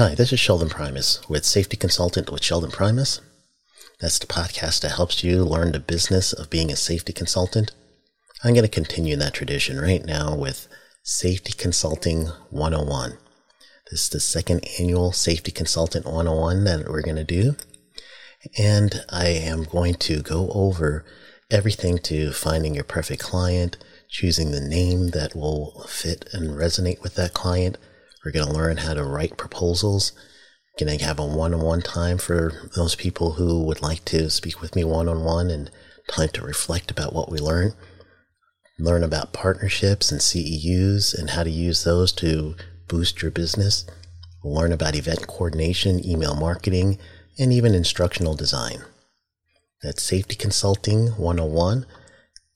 Hi, this is Sheldon Primus with Safety Consultant with Sheldon Primus. That's the podcast that helps you learn the business of being a safety consultant. I'm going to continue that tradition right now with Safety Consulting 101. This is the second annual Safety Consultant 101 that we're going to do. And I am going to go over everything to finding your perfect client, choosing the name that will fit and resonate with that client. We're going to learn how to write proposals. Going to have a one on one time for those people who would like to speak with me one on one and time to reflect about what we learn. Learn about partnerships and CEUs and how to use those to boost your business. learn about event coordination, email marketing, and even instructional design. That's Safety Consulting 101.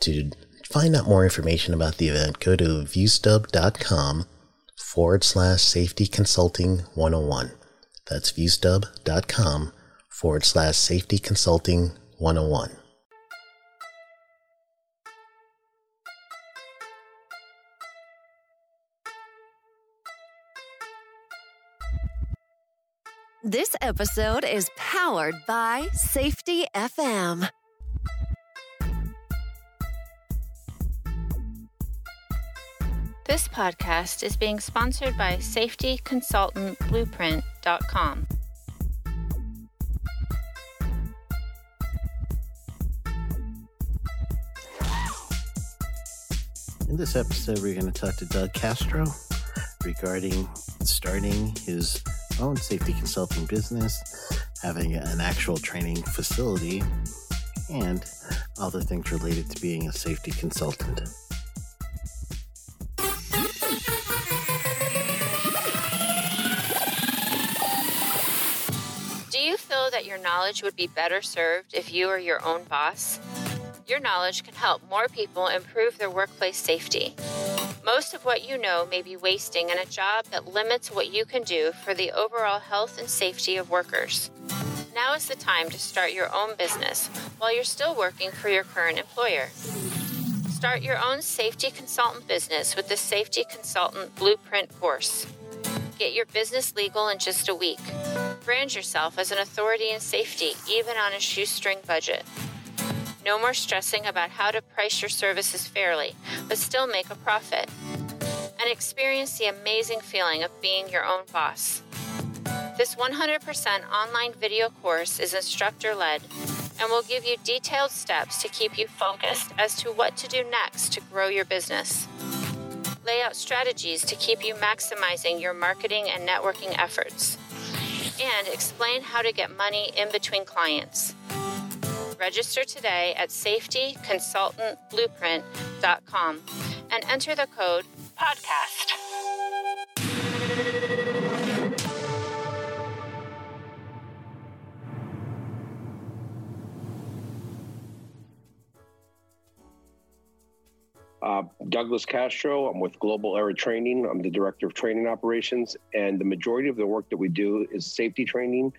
To find out more information about the event, go to viewstub.com forward slash safety consulting 101. That's viewstub.com forward slash safety consulting 101. This episode is powered by Safety FM. This podcast is being sponsored by safetyconsultantblueprint.com. In this episode, we're going to talk to Doug Castro regarding starting his own safety consulting business, having an actual training facility, and other things related to being a safety consultant. That your knowledge would be better served if you were your own boss? Your knowledge can help more people improve their workplace safety. Most of what you know may be wasting in a job that limits what you can do for the overall health and safety of workers. Now is the time to start your own business while you're still working for your current employer. Start your own safety consultant business with the Safety Consultant Blueprint course. Get your business legal in just a week. Brand yourself as an authority in safety, even on a shoestring budget. No more stressing about how to price your services fairly, but still make a profit. And experience the amazing feeling of being your own boss. This 100% online video course is instructor led and will give you detailed steps to keep you focused as to what to do next to grow your business. Lay out strategies to keep you maximizing your marketing and networking efforts. And explain how to get money in between clients. Register today at safetyconsultantblueprint.com and enter the code PODCAST. Uh, Douglas Castro. I'm with Global Era Training. I'm the director of training operations, and the majority of the work that we do is safety training,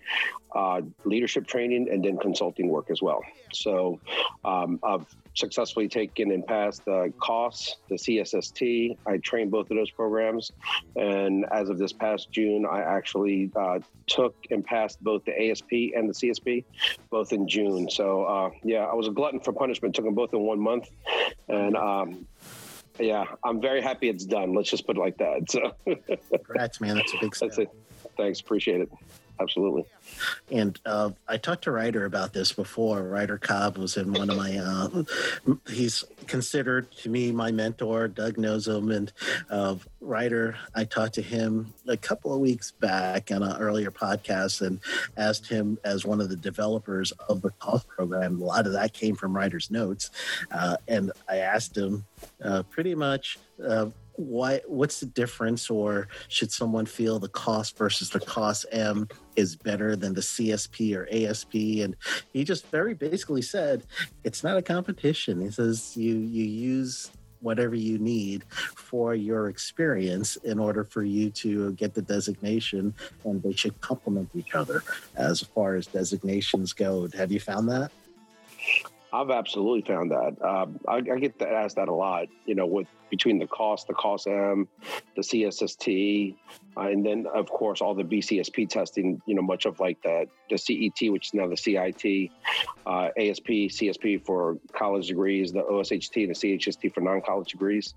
uh, leadership training, and then consulting work as well. So um, I've successfully taken and passed the COSS, the CSST. I trained both of those programs, and as of this past June, I actually uh, took and passed both the ASP and the CSP, both in June. So uh, yeah, I was a glutton for punishment. Took them both in one month, and um, yeah, I'm very happy it's done. Let's just put it like that. So, congrats, man. That's a big step. That's it. Thanks. Appreciate it. Absolutely. And uh, I talked to Ryder about this before. Ryder Cobb was in one of my. Uh, he's considered to me my mentor. Doug knows him, and uh, Ryder. I talked to him a couple of weeks back on an earlier podcast and asked him as one of the developers of the COSS program. A lot of that came from Ryder's notes, uh, and I asked him uh, pretty much why what's the difference or should someone feel the COSS versus the COSM is better than the csp or asp and he just very basically said it's not a competition he says you you use whatever you need for your experience in order for you to get the designation and they should complement each other as far as designations go have you found that I've absolutely found that. Um, I, I, get asked that a lot. You know, with between the COSS, the COSM, the CSST, uh, and then of course all the BCSP testing. You know, much of like the the CET, which is now the CIT, uh, ASP, CSP for college degrees, the OSHT, and the CHST for non-college degrees.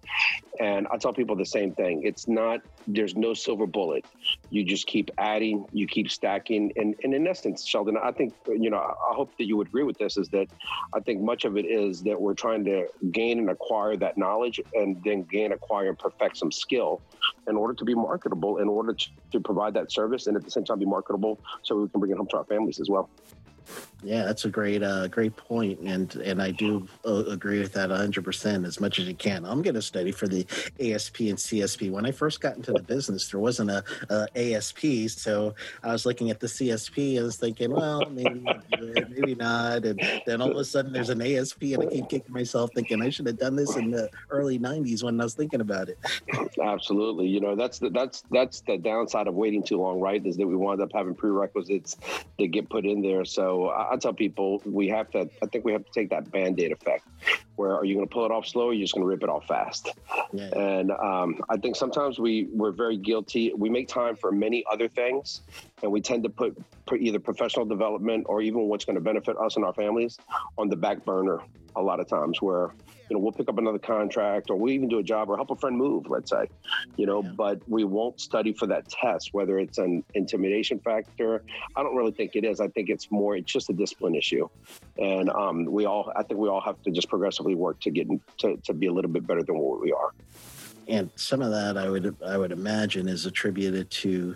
And I tell people the same thing. It's not there's no silver bullet. You just keep adding, you keep stacking, and, and in essence, Sheldon, I think you know I hope that you would agree with this. Is that I think much of it is that we're trying to gain and acquire that knowledge, and then gain, acquire, and perfect some skill in order to be marketable, in order to, to provide that service, and at the same time be marketable, so we can bring it home to our families as well. Yeah, that's a great, uh, great point, and and I do uh, agree with that hundred percent. As much as you can, I'm going to study for the ASP and CSP. When I first got into the business, there wasn't a, a ASP, so I was looking at the CSP and was thinking, well, maybe maybe not. And then all of a sudden, there's an ASP, and I keep kicking myself, thinking I should have done this in the early '90s when I was thinking about it. Absolutely, you know that's the, that's that's the downside of waiting too long, right? Is that we wind up having prerequisites that get put in there. So I, I tell people we have to. I think we have to take that band aid effect. Where are you going to pull it off slow? Or you're just going to rip it off fast? Yeah. And um, I think sometimes we we're very guilty. We make time for many other things, and we tend to put, put either professional development or even what's going to benefit us and our families on the back burner a lot of times where you know we'll pick up another contract or we'll even do a job or help a friend move let's say you know yeah. but we won't study for that test whether it's an intimidation factor. I don't really think it is. I think it's more it's just a discipline issue. And um, we all i think we all have to just progressively work to get to, to be a little bit better than what we are. And some of that I would I would imagine is attributed to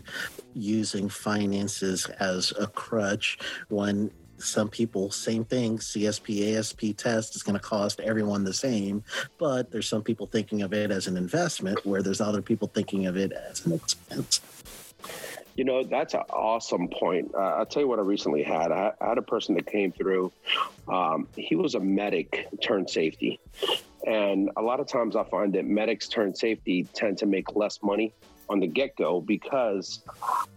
using finances as a crutch when some people, same thing, CSP, ASP test is going to cost everyone the same, but there's some people thinking of it as an investment where there's other people thinking of it as an expense. You know, that's an awesome point. Uh, I'll tell you what I recently had. I, I had a person that came through. Um, he was a medic turned safety. And a lot of times I find that medics turned safety tend to make less money on the get go because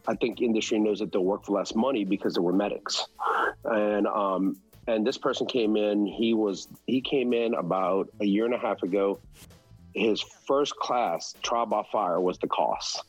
I think industry knows that they'll work for less money because they were medics. And um, and this person came in. He was he came in about a year and a half ago. His first class trial by fire was the COSS.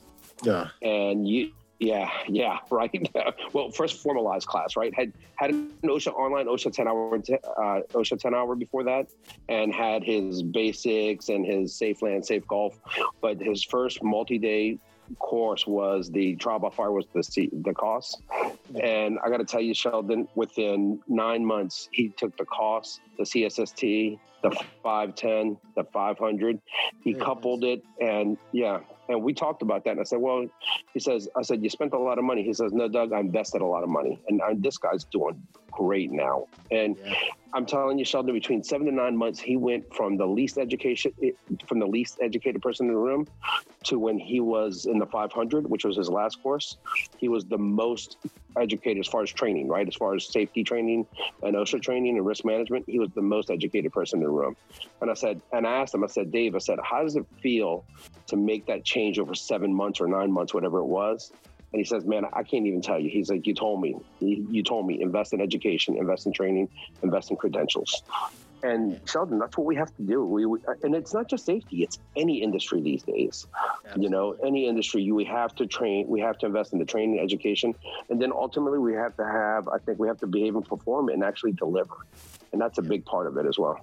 Yeah, and you yeah, yeah, right. well, first formalized class, right? Had had an OSHA online OSHA ten hour uh, OSHA ten hour before that, and had his basics and his SafeLand, safe golf. But his first multi day course was the trial by fire was the the COSS, and I got to tell you, Sheldon, within nine months, he took the COSS, the CSST, the 510, the 500. He coupled it, and yeah, and we talked about that. And I said, well, he says, I said, you spent a lot of money. He says, no, Doug, I invested a lot of money. And I, this guy's doing great now. And yeah. I'm telling you, Sheldon, between seven to nine months, he went from the least education, from the least educated person in the room to when he was in the 500, which was his last course, he was the most educated as far as training, right? As far as safety training and OSHA training and risk management, he was the most educated person in the room. And I said, and I asked him, I said, Dave, I said, how does it feel to make that change over seven months or nine months, whatever it was? And he says, "Man, I can't even tell you." He's like, "You told me. You told me. Invest in education, invest in training, invest in credentials." And Sheldon, that's what we have to do. We, we, and it's not just safety; it's any industry these days. Absolutely. You know, any industry, you we have to train. We have to invest in the training, education, and then ultimately we have to have. I think we have to behave and perform and actually deliver, and that's a big part of it as well.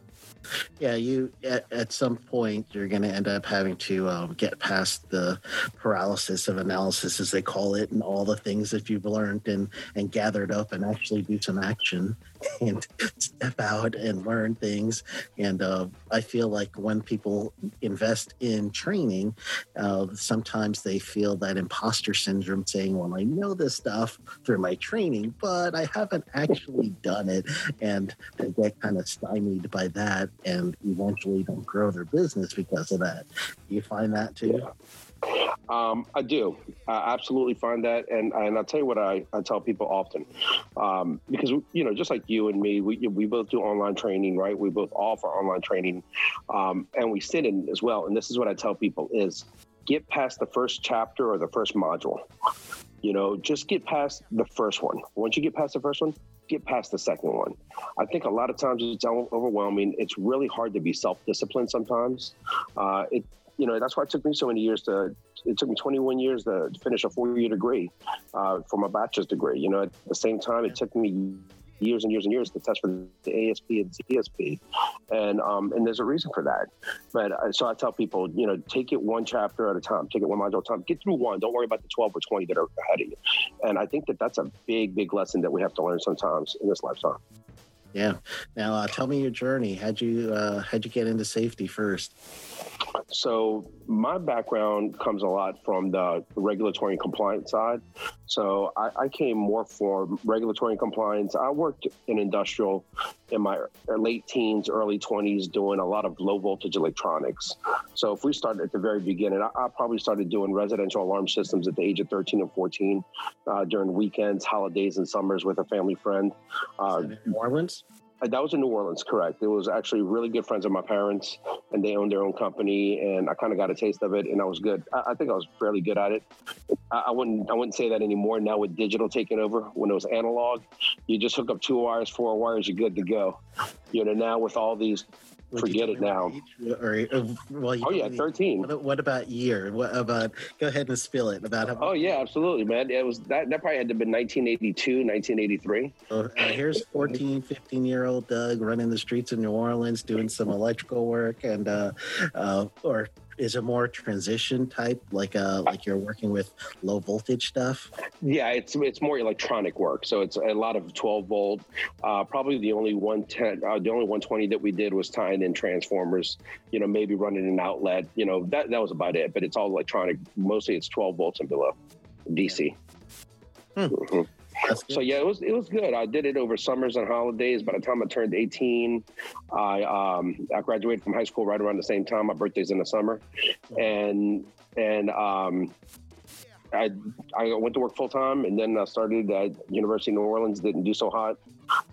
Yeah, you at, at some point you're going to end up having to um, get past the paralysis of analysis, as they call it, and all the things that you've learned and and gathered up, and actually do some action and step out and learn things. And uh, I feel like when people invest in training, uh, sometimes they feel that imposter syndrome, saying, "Well, I know this stuff through my training, but I haven't actually done it," and they get kind of stymied by that and eventually don't grow their business because of that. Do you find that too? Yeah. Um, I do. I absolutely find that, and and I'll tell you what I, I tell people often, um, because you know, just like you and me, we we both do online training, right? We both offer online training, um, and we sit in as well. And this is what I tell people: is get past the first chapter or the first module. You know, just get past the first one. Once you get past the first one, get past the second one. I think a lot of times it's overwhelming. It's really hard to be self-disciplined sometimes. Uh, it, you know, that's why it took me so many years to. It took me 21 years to finish a four-year degree uh, for my bachelor's degree. You know, at the same time, it took me years and years and years to test for the ASP and CSP, and um, and there's a reason for that. But uh, so I tell people, you know, take it one chapter at a time, take it one module at a time, get through one. Don't worry about the 12 or 20 that are ahead of you. And I think that that's a big, big lesson that we have to learn sometimes in this lifetime. Yeah. Now, uh, tell me your journey. How'd you uh, how'd you get into safety first? So my background comes a lot from the regulatory and compliance side. So I, I, came more for regulatory and compliance. I worked in industrial in my late teens, early 20s, doing a lot of low voltage electronics. So if we started at the very beginning, I, I probably started doing residential alarm systems at the age of 13 and 14 uh, during weekends, holidays, and summers with a family friend. Uh, New Orleans? Uh, that was in New Orleans, correct. It was actually really good friends of my parents, and they owned their own company, and I kind of got a taste of it, and I was good. I, I think I was fairly good at it. I, I, wouldn't, I wouldn't say that anymore. Now with digital taking over, when it was analog, you just hook up two wires, four wires, you're good to go. You know, now with all these forget it now. Or, uh, well, oh yeah, thirteen. What, what, about year? What about? Go ahead and spill it about. How, oh yeah, absolutely, man. It was that. That probably had to have been 1982, 1983. So, uh, here's 14, 15 year old Doug running the streets of New Orleans, doing some electrical work, and uh, uh, or is it more transition type, like uh, like you're working with low voltage stuff? Yeah, it's it's more electronic work. So it's a lot of 12 volt. Uh, probably the only 110, uh, the only 120 that we did was tying in transformers. You know, maybe running an outlet. You know, that that was about it. But it's all electronic. Mostly, it's 12 volts and below, DC. Hmm. Mm-hmm. So yeah, it was it was good. I did it over summers and holidays. By the time I turned 18, I um, I graduated from high school right around the same time. My birthday's in the summer, and and um, I I went to work full time, and then I started at University of New Orleans. Didn't do so hot,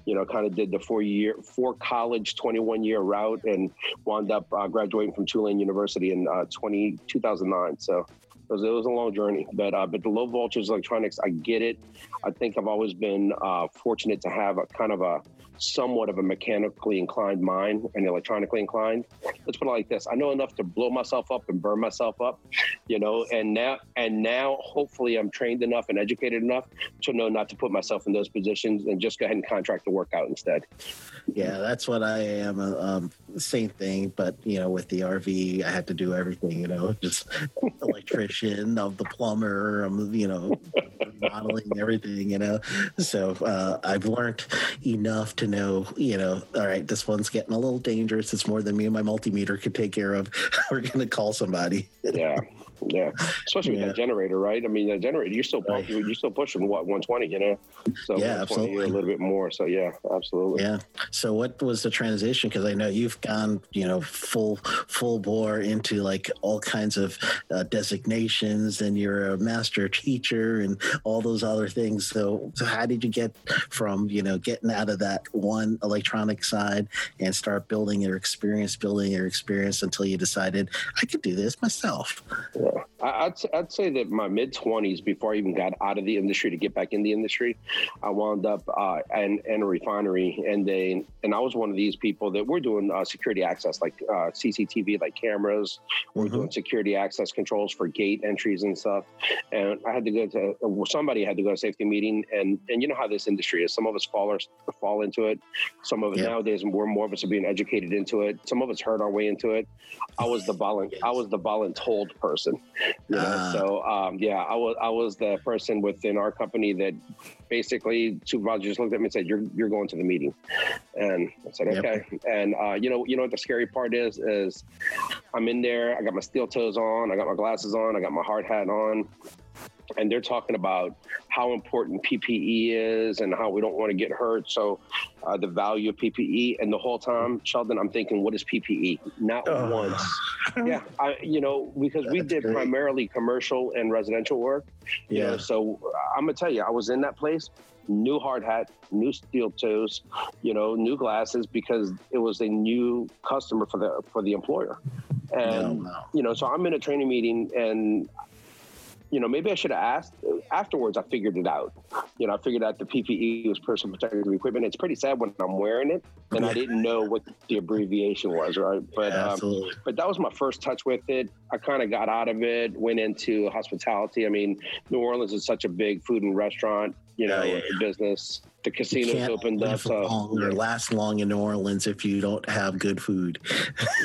you know. Kind of did the four year, four college, 21 year route, and wound up uh, graduating from Tulane University in uh, 20, 2009. So it was a long journey. But uh, but the low voltage electronics, I get it. I think I've always been uh, fortunate to have a kind of a somewhat of a mechanically inclined mind and electronically inclined. Let's put it like this: I know enough to blow myself up and burn myself up, you know. And now and now, hopefully, I'm trained enough and educated enough to know not to put myself in those positions and just go ahead and contract the work out instead. Yeah, that's what I am. Uh, um, same thing, but you know, with the RV, I had to do everything. You know, just electrician, of the plumber, I'm you know, modeling everything. You know, so uh, I've learned enough to know. You know, all right, this one's getting a little dangerous. It's more than me and my multimeter could take care of. We're to call somebody. yeah, yeah, especially yeah. with that generator, right? I mean, the generator, you're still right. you're still pushing what 120, you know? So yeah, absolutely, a little bit more. So yeah, absolutely. Yeah. So what was the transition? Because I know you've gone, you know, full full bore into like all kinds of uh, designations, and you're a master teacher and all those other things. So, so how did you get from you know getting out of that one electronic side and start building your experience, building your experience until you decided I could do this myself? Yeah. I'd, I'd say that my mid 20s, before I even got out of the industry to get back in the industry, I wound up uh, in, in a refinery. And they, and I was one of these people that we're doing uh, security access, like uh, CCTV, like cameras. We're mm-hmm. doing security access controls for gate entries and stuff. And I had to go to, well, somebody had to go to a safety meeting. And, and you know how this industry is. Some of us fall, fall into it. Some of us nowadays, more, more of us are being educated into it. Some of us heard our way into it. I was the volunteer, I was the voluntold person. Know? uh, so um, yeah, I was I was the person within our company that basically supervisor just looked at me and said, "You're you're going to the meeting," and I said, "Okay." Yep. And uh, you know, you know what the scary part is is I'm in there. I got my steel toes on. I got my glasses on. I got my hard hat on and they're talking about how important PPE is and how we don't want to get hurt. So, uh, the value of PPE, and the whole time, Sheldon, I'm thinking, what is PPE? Not once. Yeah, I, you know, because we did great. primarily commercial and residential work. Yeah. Know, so I'm gonna tell you, I was in that place. New hard hat, new steel toes, you know, new glasses because it was a new customer for the for the employer, and no, no. you know, so I'm in a training meeting and you know, maybe I should have asked. Afterwards, I figured it out. You know, I figured out the PPE was personal protective equipment. It's pretty sad when I'm wearing it, and I didn't know what the abbreviation was, right? But Yeah, um, but that was my first touch with it. I kind of got out of it, went into hospitality. I mean, New Orleans is such a big food and restaurant, you know, Yeah, yeah, business. The casinos opened up, so long or last long in New Orleans if you don't have good food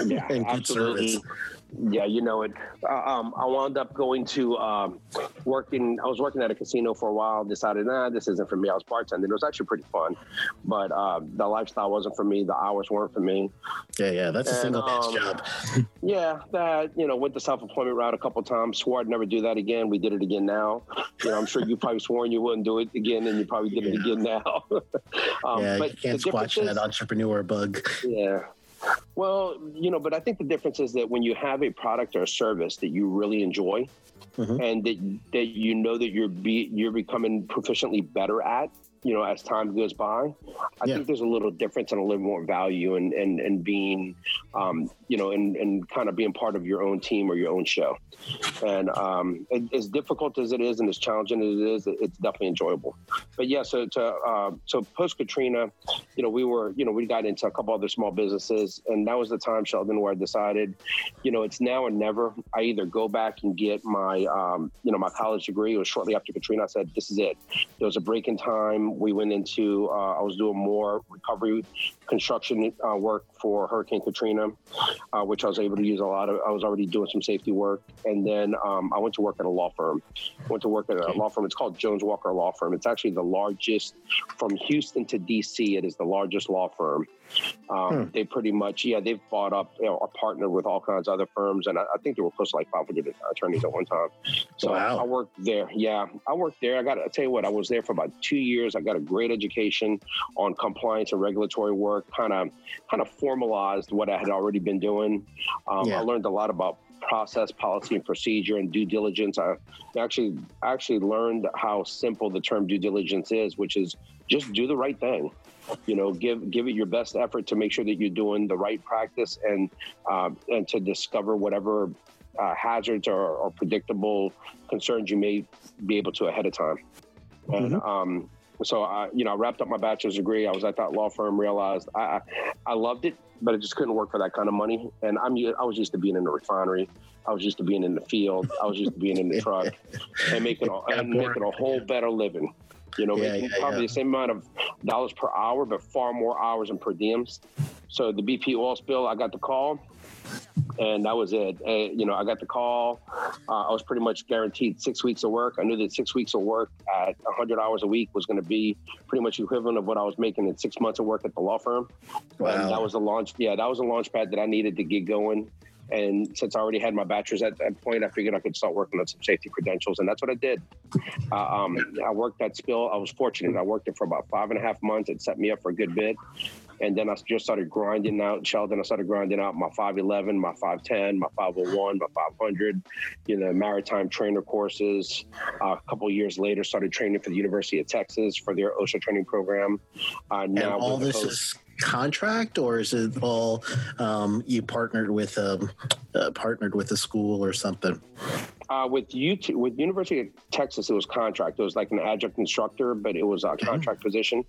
yeah, and good absolutely. service. Yeah, you know it. Uh, um, I wound up going to um, working. I was working at a casino for a while. Decided, nah, this isn't for me. I was bartending. It was actually pretty fun, but uh, the lifestyle wasn't for me. The hours weren't for me. Yeah, yeah, that's a single man's um, job. Yeah, that you know, went the self-employment route a couple times. Swore I'd never do that again. We did it again now. You know, I'm sure you probably sworn you wouldn't do it again, and you probably did it again now. um, yeah, but you can't squash that entrepreneur bug. Yeah. Well, you know, but I think the difference is that when you have a product or a service that you really enjoy, Mhm. and that that you know that you're be you're becoming proficiently better at, you know, as time goes by, I Yeah. think there's a little difference and a little more value in and and being, um, you know, and and kind of being part of your own team or your own show. And um, it- as difficult as it is and as challenging as it is, it's definitely enjoyable. But yeah, so to uh, so post Katrina, you know, we were, you know, we got into a couple other small businesses, and that was the time, Sheldon, where I decided, you know, it's now or never. I either go back and get my, um, you know, my college degree. It was shortly after Katrina. I said, this is it. There was a break in time. We went into, uh, I was doing more recovery construction uh, work for Hurricane Katrina, uh, which I was able to use a lot of. I was already doing some safety work, and then um, I went to work at a law firm. I went to work at a law firm. It's called Jones Walker Law Firm. It's actually the largest from Houston to DC. It is the largest law firm. Um, They pretty much, yeah, they've bought up you know, or partnered with all kinds of other firms, and I, I think they were close to like 500 attorneys at one time. So Wow. I worked there. Yeah, I worked there. I got to tell you what, I was there for about two years. I got a great education on compliance and regulatory work. Kind of, kind of formalized what I had already been doing. Um, Yeah. I learned a lot about process, policy, and procedure, and due diligence. I actually actually learned how simple the term due diligence is, which is just do the right thing. You know, give give it your best effort to make sure that you're doing the right practice and um, and to discover whatever uh, hazards or, or predictable concerns you may be able to ahead of time. And um, so, I, you know, I wrapped up my bachelor's degree. I was at that law firm. Realized I, I I loved it, but it just couldn't work for that kind of money. And I'm I was used to being in the refinery. I was used to being in the field. I was used to being in the truck and making a, and making a whole better living. You know, Yeah, making yeah, probably yeah. the same amount of dollars per hour, but far more hours and per diems. So the BP oil spill, I got the call, and that was it. And, you know, I got the call. Uh, I was pretty much guaranteed six weeks of work. I knew that six weeks of work at 100 hours a week was going to be pretty much equivalent of what I was making in six months of work at the law firm. Wow. And that was a launch. Yeah, that was a launch pad that I needed to get going. And since I already had my bachelor's at that point, I figured I could start working on some safety credentials, and that's what I did. Uh, um, I worked that spill. I was fortunate. I worked it for about five and a half months. It set me up for a good bit. And then I just started grinding out Sheldon. I started grinding out my 511, my 510, my 501, my 500, you know, maritime trainer courses. Uh, a couple of years later, started training for the University of Texas for their OSHA training program. Uh, And now all this is contract, or is it all um, you partnered with um, uh, partnered with a school or something? Uh, with UT, with University of Texas, it was contract. It was like an adjunct instructor, but it was a contract position.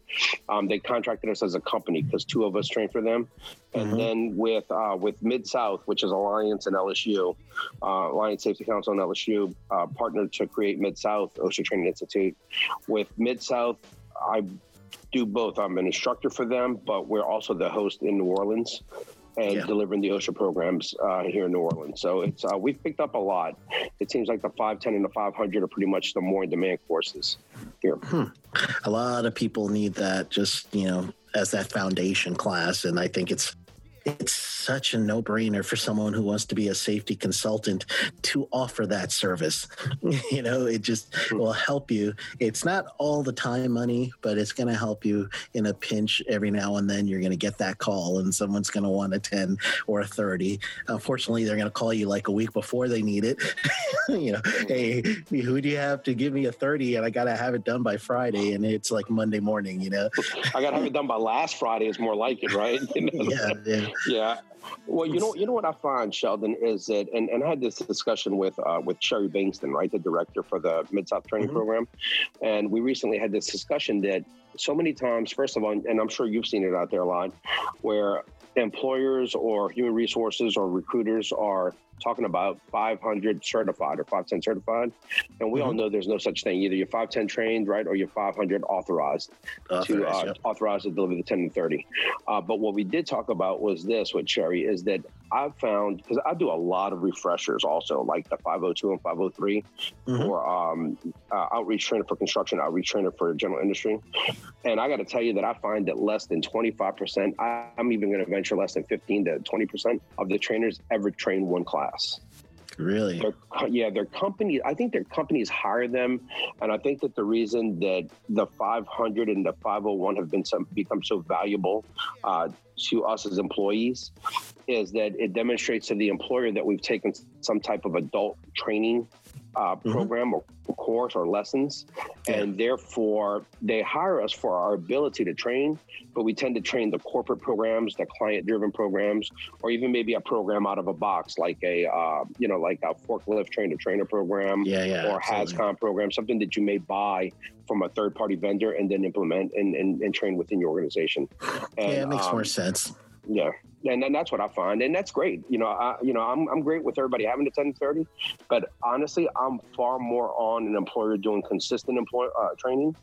Um, they contracted us as a company because two of us trained for them. And Mhm. then with uh, with Mid South, which is Alliance and LSU, uh, Alliance Safety Council and LSU uh, partnered to create Mid South OSHA Training Institute. With Mid South, I do both. I'm an instructor for them, but we're also the host in New Orleans and Yeah. delivering the OSHA programs uh, here in New Orleans. So it's uh, we've picked up a lot. It seems like the 510 and the 500 are pretty much the more in demand courses here. A lot of people need that, just you know, as that foundation class, and I think it's it's such a no-brainer for someone who wants to be a safety consultant to offer that service. you know, it just will help you. It's not all the time money, but it's going to help you in a pinch every now and then. You're going to get that call, and someone's going to want a 10 or a 30. Unfortunately, they're going to call you like a week before they need it. you know, hey, who do you have to give me a 30? And I got to have it done by Friday, and it's like Monday morning, you know? I got to have it done by last Friday. Is more like it, right? You know? yeah, yeah. Yeah. Well, you know, you know what I find, Sheldon, is that, and, and I had this discussion with uh, with Sherry Bankston, right, the director for the Mid South Training mm-hmm. Program, and we recently had this discussion that so many times, first of all, and I'm sure you've seen it out there a lot, where employers or human resources or recruiters are talking about 500 certified or 510 certified. And we mm-hmm. all know there's no such thing. Either you're 510 trained, right, or you're 500 authorized, authorized to uh, yep. authorized to deliver the 10 and 30. Uh, but what we did talk about was this with Sherry is that I've found, because I do a lot of refreshers also, like the 502 and 503 mm-hmm. for um, uh, outreach trainer for construction, outreach trainer for general industry. And I got to tell you that I find that less than 25%, I, I'm even going to venture less than 15 to 20% of the trainers ever train one class class. Really? Their, yeah, their company. I think their companies hire them, and I think that the reason that the 500 and the 501 have been some, become so valuable uh, to us as employees is that it demonstrates to the employer that we've taken some type of adult training uh, mm-hmm. program or course or lessons, and therefore they hire us for our ability to train. But we tend to train the corporate programs, the client-driven programs, or even maybe a program out of a box, like a uh, you know like a forklift trainer trainer program, yeah, yeah, or HazCom program, something that you may buy from a third-party vendor and then implement and, and, and train within your organization. And, yeah, it makes um, more sense. Yeah, and, and that's what I find, and that's great. You know, I you know I'm I'm great with everybody having a 10 30, but honestly, I'm far more on an employer doing consistent employer uh, training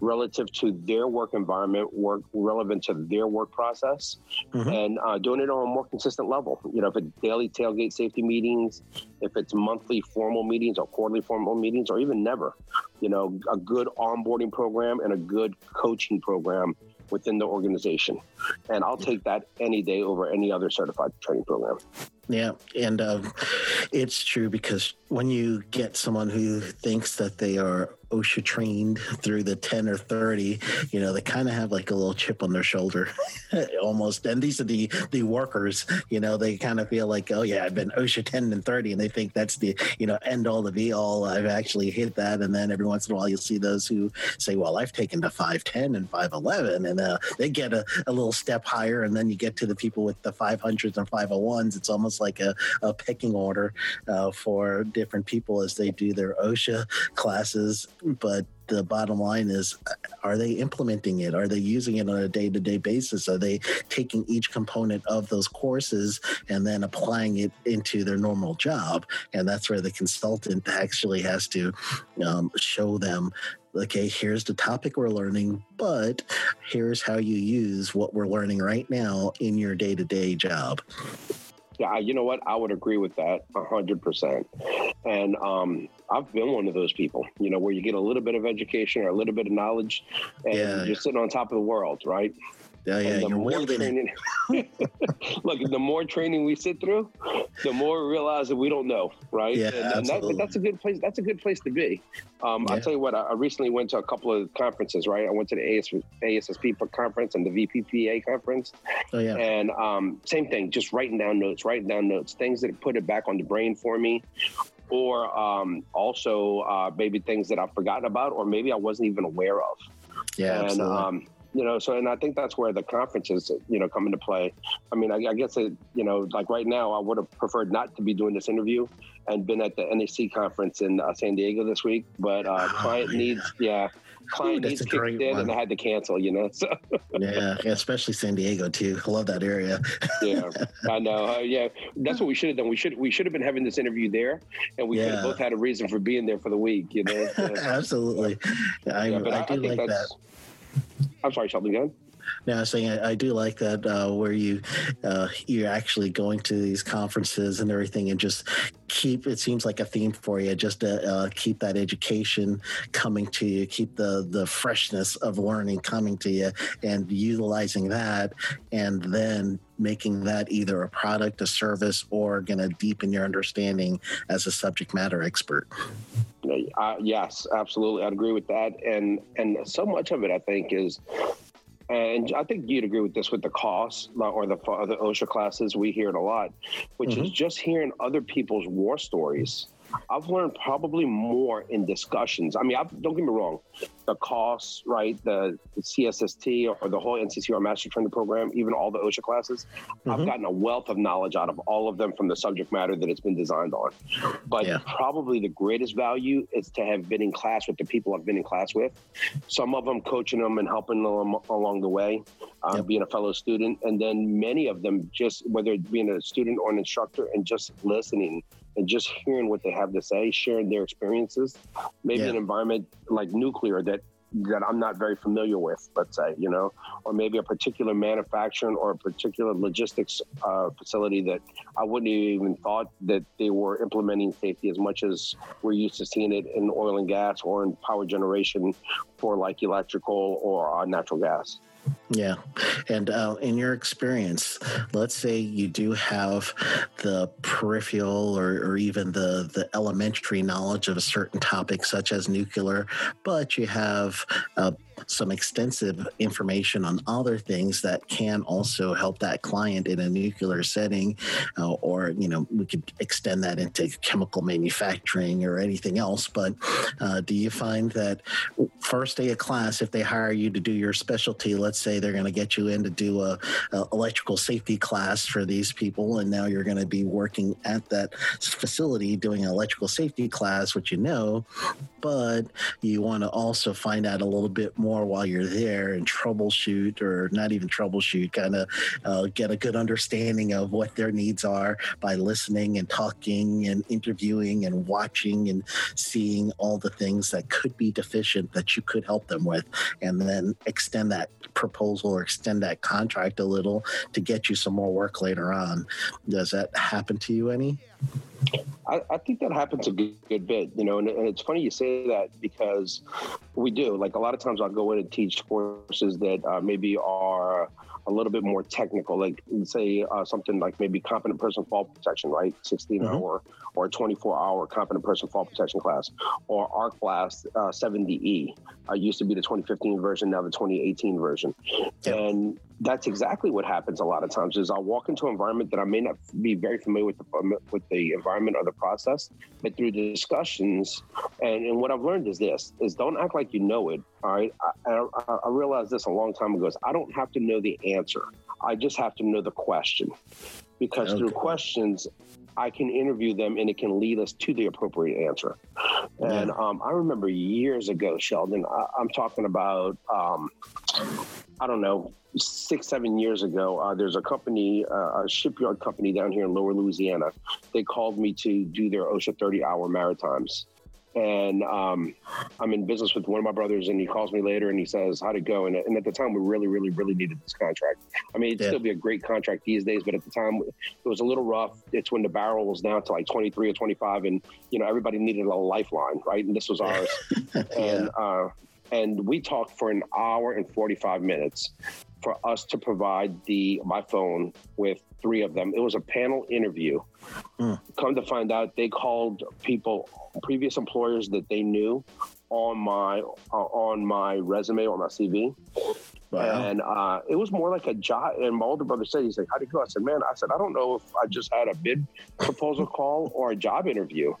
relative to their work environment, work relevant to their work process, mm-hmm. and uh, doing it on a more consistent level. You know, if it's daily tailgate safety meetings, if it's monthly formal meetings or quarterly formal meetings, or even never, you know, a good onboarding program and a good coaching program within the organization. And I'll take that any day over any other certified training program. Yeah, and um, it's true because when you get someone who thinks that they are OSHA trained through the 10 or 30, you know, they kind of have like a little chip on their shoulder almost. And these are the the workers, you know, they kind of feel like, oh, yeah, I've been OSHA 10 and 30. And they think that's the, you know, end all the be all. I've actually hit that. And then every once in a while, you'll see those who say, well, I've taken to 510 and 511. And uh, they get a, a little step higher. And then you get to the people with the 500s and 501s. It's almost like a, a picking order uh, for different people as they do their OSHA classes. But the bottom line is are they implementing it? Are they using it on a day-to-day basis? Are they taking each component of those courses and then applying it into their normal job? And that's where the consultant actually has to um, show them okay here's the topic we're learning but here's how you use what we're learning right now in your day-to-day job yeah, you know what? I would agree with that hundred percent. And um, I've been one of those people, you know, where you get a little bit of education or a little bit of knowledge, and yeah. you're sitting on top of the world, right? Yeah, yeah, the more training, look, the more training we sit through, the more we realize that we don't know, right? Yeah, and, and that, that's a good place. That's a good place to be. Um, yeah. I'll tell you what. I, recently went to a couple of conferences. Right, I went to the AS, ASSP conference and the VPPA conference. Oh yeah. And um, same thing, just writing down notes, writing down notes, things that put it back on the brain for me, or um, also uh, maybe things that I've forgotten about, or maybe I wasn't even aware of. Yeah, and, absolutely. Um, you know so and i think that's where the conferences you know come into play i mean i, I guess it, you know like right now i would have preferred not to be doing this interview and been at the NAC conference in uh, san diego this week but uh, oh, client yeah. needs yeah client Ooh, needs kicked in one. and I had to cancel, you know. So yeah, especially San Diego too. I love that area. yeah, I know. Uh, yeah, that's what we should have done. We should we should have been having this interview there, and we yeah. could have both had a reason for being there for the week. You know. Absolutely. I, yeah, I, I, do I like that. I'm sorry, Sheldon. Go ahead. No, I was saying I, I do like that uh, where you uh, you're actually going to these conferences and everything, and just keep. It seems like a theme for you, just to uh, keep that education coming to you, keep the the freshness of learning coming to you, and utilizing that, and then making that either a product, a service, or going to deepen your understanding as a subject matter expert. Uh, yes, absolutely, I'd agree with that, and and so much of it, I think, is and I think you'd agree with this with the COSS or the the OSHA classes. We hear it a lot, which mm-hmm. is just hearing other people's war stories I've learned probably more in discussions. I mean, I've, don't get me wrong, the costs, right? The, the CSST or the whole NCCR Master Training Program, even all the OSHA classes, mm-hmm. I've gotten a wealth of knowledge out of all of them from the subject matter that it's been designed on. But yeah. probably the greatest value is to have been in class with the people I've been in class with. Some of them coaching them and helping them along the way, uh, yep. being a fellow student, and then many of them just whether being a student or an instructor and just listening and just hearing what they have to say, sharing their experiences. Maybe yeah. an environment like nuclear that that I'm not very familiar with, let's say, you know, or maybe a particular manufacturing or a particular logistics uh, facility that I wouldn't even thought that they were implementing safety as much as we're used to seeing it in oil and gas or in power generation for like electrical or uh, natural gas. Yeah. And uh, in your experience, let's say you do have the peripheral or, or even the, the elementary knowledge of a certain topic, such as nuclear, but you have uh, some extensive information on other things that can also help that client in a nuclear setting, uh, or you know we could extend that into chemical manufacturing or anything else. But uh, do you find that first day of class, if they hire you to do your specialty, let's say they're going to get you in to do a, a electrical safety class for these people, and now you're going to be working at that facility doing an electrical safety class, which you know, but you want to also find out a little bit more while you're there and troubleshoot or not even troubleshoot, kind of uh, get a good understanding of what their needs are by listening and talking and interviewing and watching and seeing all the things that could be deficient that you could help them with, and then extend that proposal or extend that contract a little to get you some more work later on. Does that happen to you any? I, I, think that happens a good, good bit, you know, and, and, it's funny you say that because we do. Like a lot of times I'll go in and teach courses that uh, maybe are a little bit more technical, like say uh, something like maybe competent person fall protection, right? 16 mm-hmm. hour or a 24 hour competent person fall protection class, or Arc Blast uh, 70E. Uh, used to be the 2015 version, now the 2018 version. And that's exactly what happens a lot of times is I'll walk into an environment that I may not be very familiar with the, with the environment or the process, but through the discussions, and, and what I've learned is this, is don't act like you know it. All right. I, I, I realized this a long time ago is I don't have to know the answer. I just have to know the question because okay. through questions, I can interview them and it can lead us to the appropriate answer. And um, I remember years ago, Sheldon, I, am talking about, um, I don't know, six, seven years ago, uh, there's a company, uh, a shipyard company down here in lower Louisiana. They called me to do their OSHA 30 hour maritimes and um, I'm in business with one of my brothers, and he calls me later and he says, "How'd it go?" And, and at the time, we really, really, really needed this contract. I mean, it'd yeah. still be a great contract these days, but at the time, it was a little rough. It's when the barrel was down to like 23 or 25, and you know everybody needed a lifeline, right? And this was ours. yeah. And uh, and we talked for an hour and 45 minutes for us to provide the my phone with three of them. It was a panel interview. Mm. Come to find out, they called people, previous employers that they knew, on my uh, on my resume or my CV. Wow. And uh, it was more like a job. And my older brother said, he's like, how'd it go? I said, man, I said, I don't know if I just had a bid proposal call or a job interview.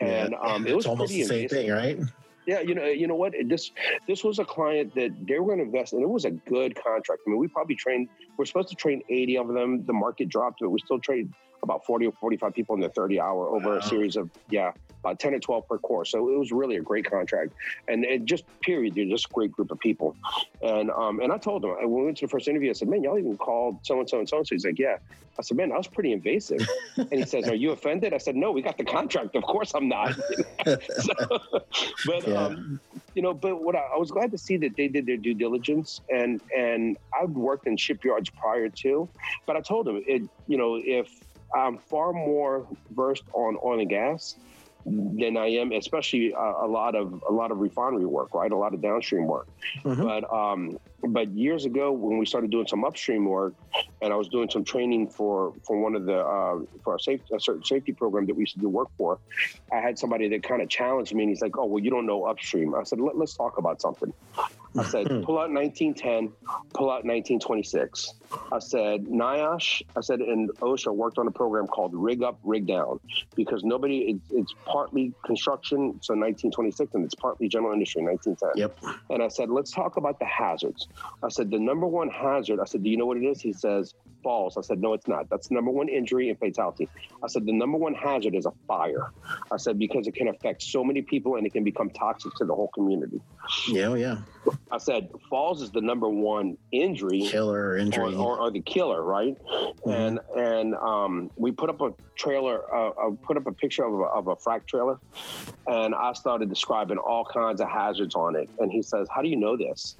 And yeah. um, it was almost the same amazing. thing, right? Yeah, you know, eh, you know what? This this was a client that they were going to invest, and it was a good contract. I mean, we probably trained. We're supposed to train eighty of them. The market dropped, but we still trained about forty or forty-five people in the thirty hour over wow. a series of yeah, about 10 or 12 per course. So it was really a great contract. And it just period, they're just a great group of people. And um, and I told him, when we went to the first interview, I said, man, y'all even called so and so and so and so. He's like, yeah. I said, man, that was pretty invasive. and he says, are you offended? I said, no, we got the contract. Of course I'm not. so, but, yeah. um, you know, but what I, I, was glad to see that they did their due diligence and, and I've worked in shipyards prior to, but I told him it, you know, if I'm far more versed on oil and gas, than I am, especially a, a, lot of a lot of refinery work, right? A lot of downstream work. Mm-hmm. But um, but years ago, when we started doing some upstream work, and I was doing some training for for one of the uh, for a, safe, a certain safety program that we used to do work for, I had somebody that kind of challenged me, and he's like, "Oh, well, you don't know upstream." I said, Let, us talk about something." I said, hmm. "Pull out 1910, pull out 1926." I said, NIOSH, I said, and OSHA worked on a program called Rig Up, Rig Down because nobody, it's, it's partly construction, so 1926, and it's partly general industry, 1910. Yep. And I said, let's talk about the hazards. I said, the number one hazard, I said, do you know what it is? He says, falls. I said, no, it's not. That's the number one injury and fatality. I said, the number one hazard is a fire. I said, because it can affect so many people and it can become toxic to the whole community. Yeah, oh, yeah. I said, falls is the number one injury. Killer injury. Or, or, the killer, right? Mm-hmm. And and um, we put up a trailer, uh, I uh, put up a picture of a, of a frac trailer, and I started describing all kinds of hazards on it. And he says, "How do you know this?"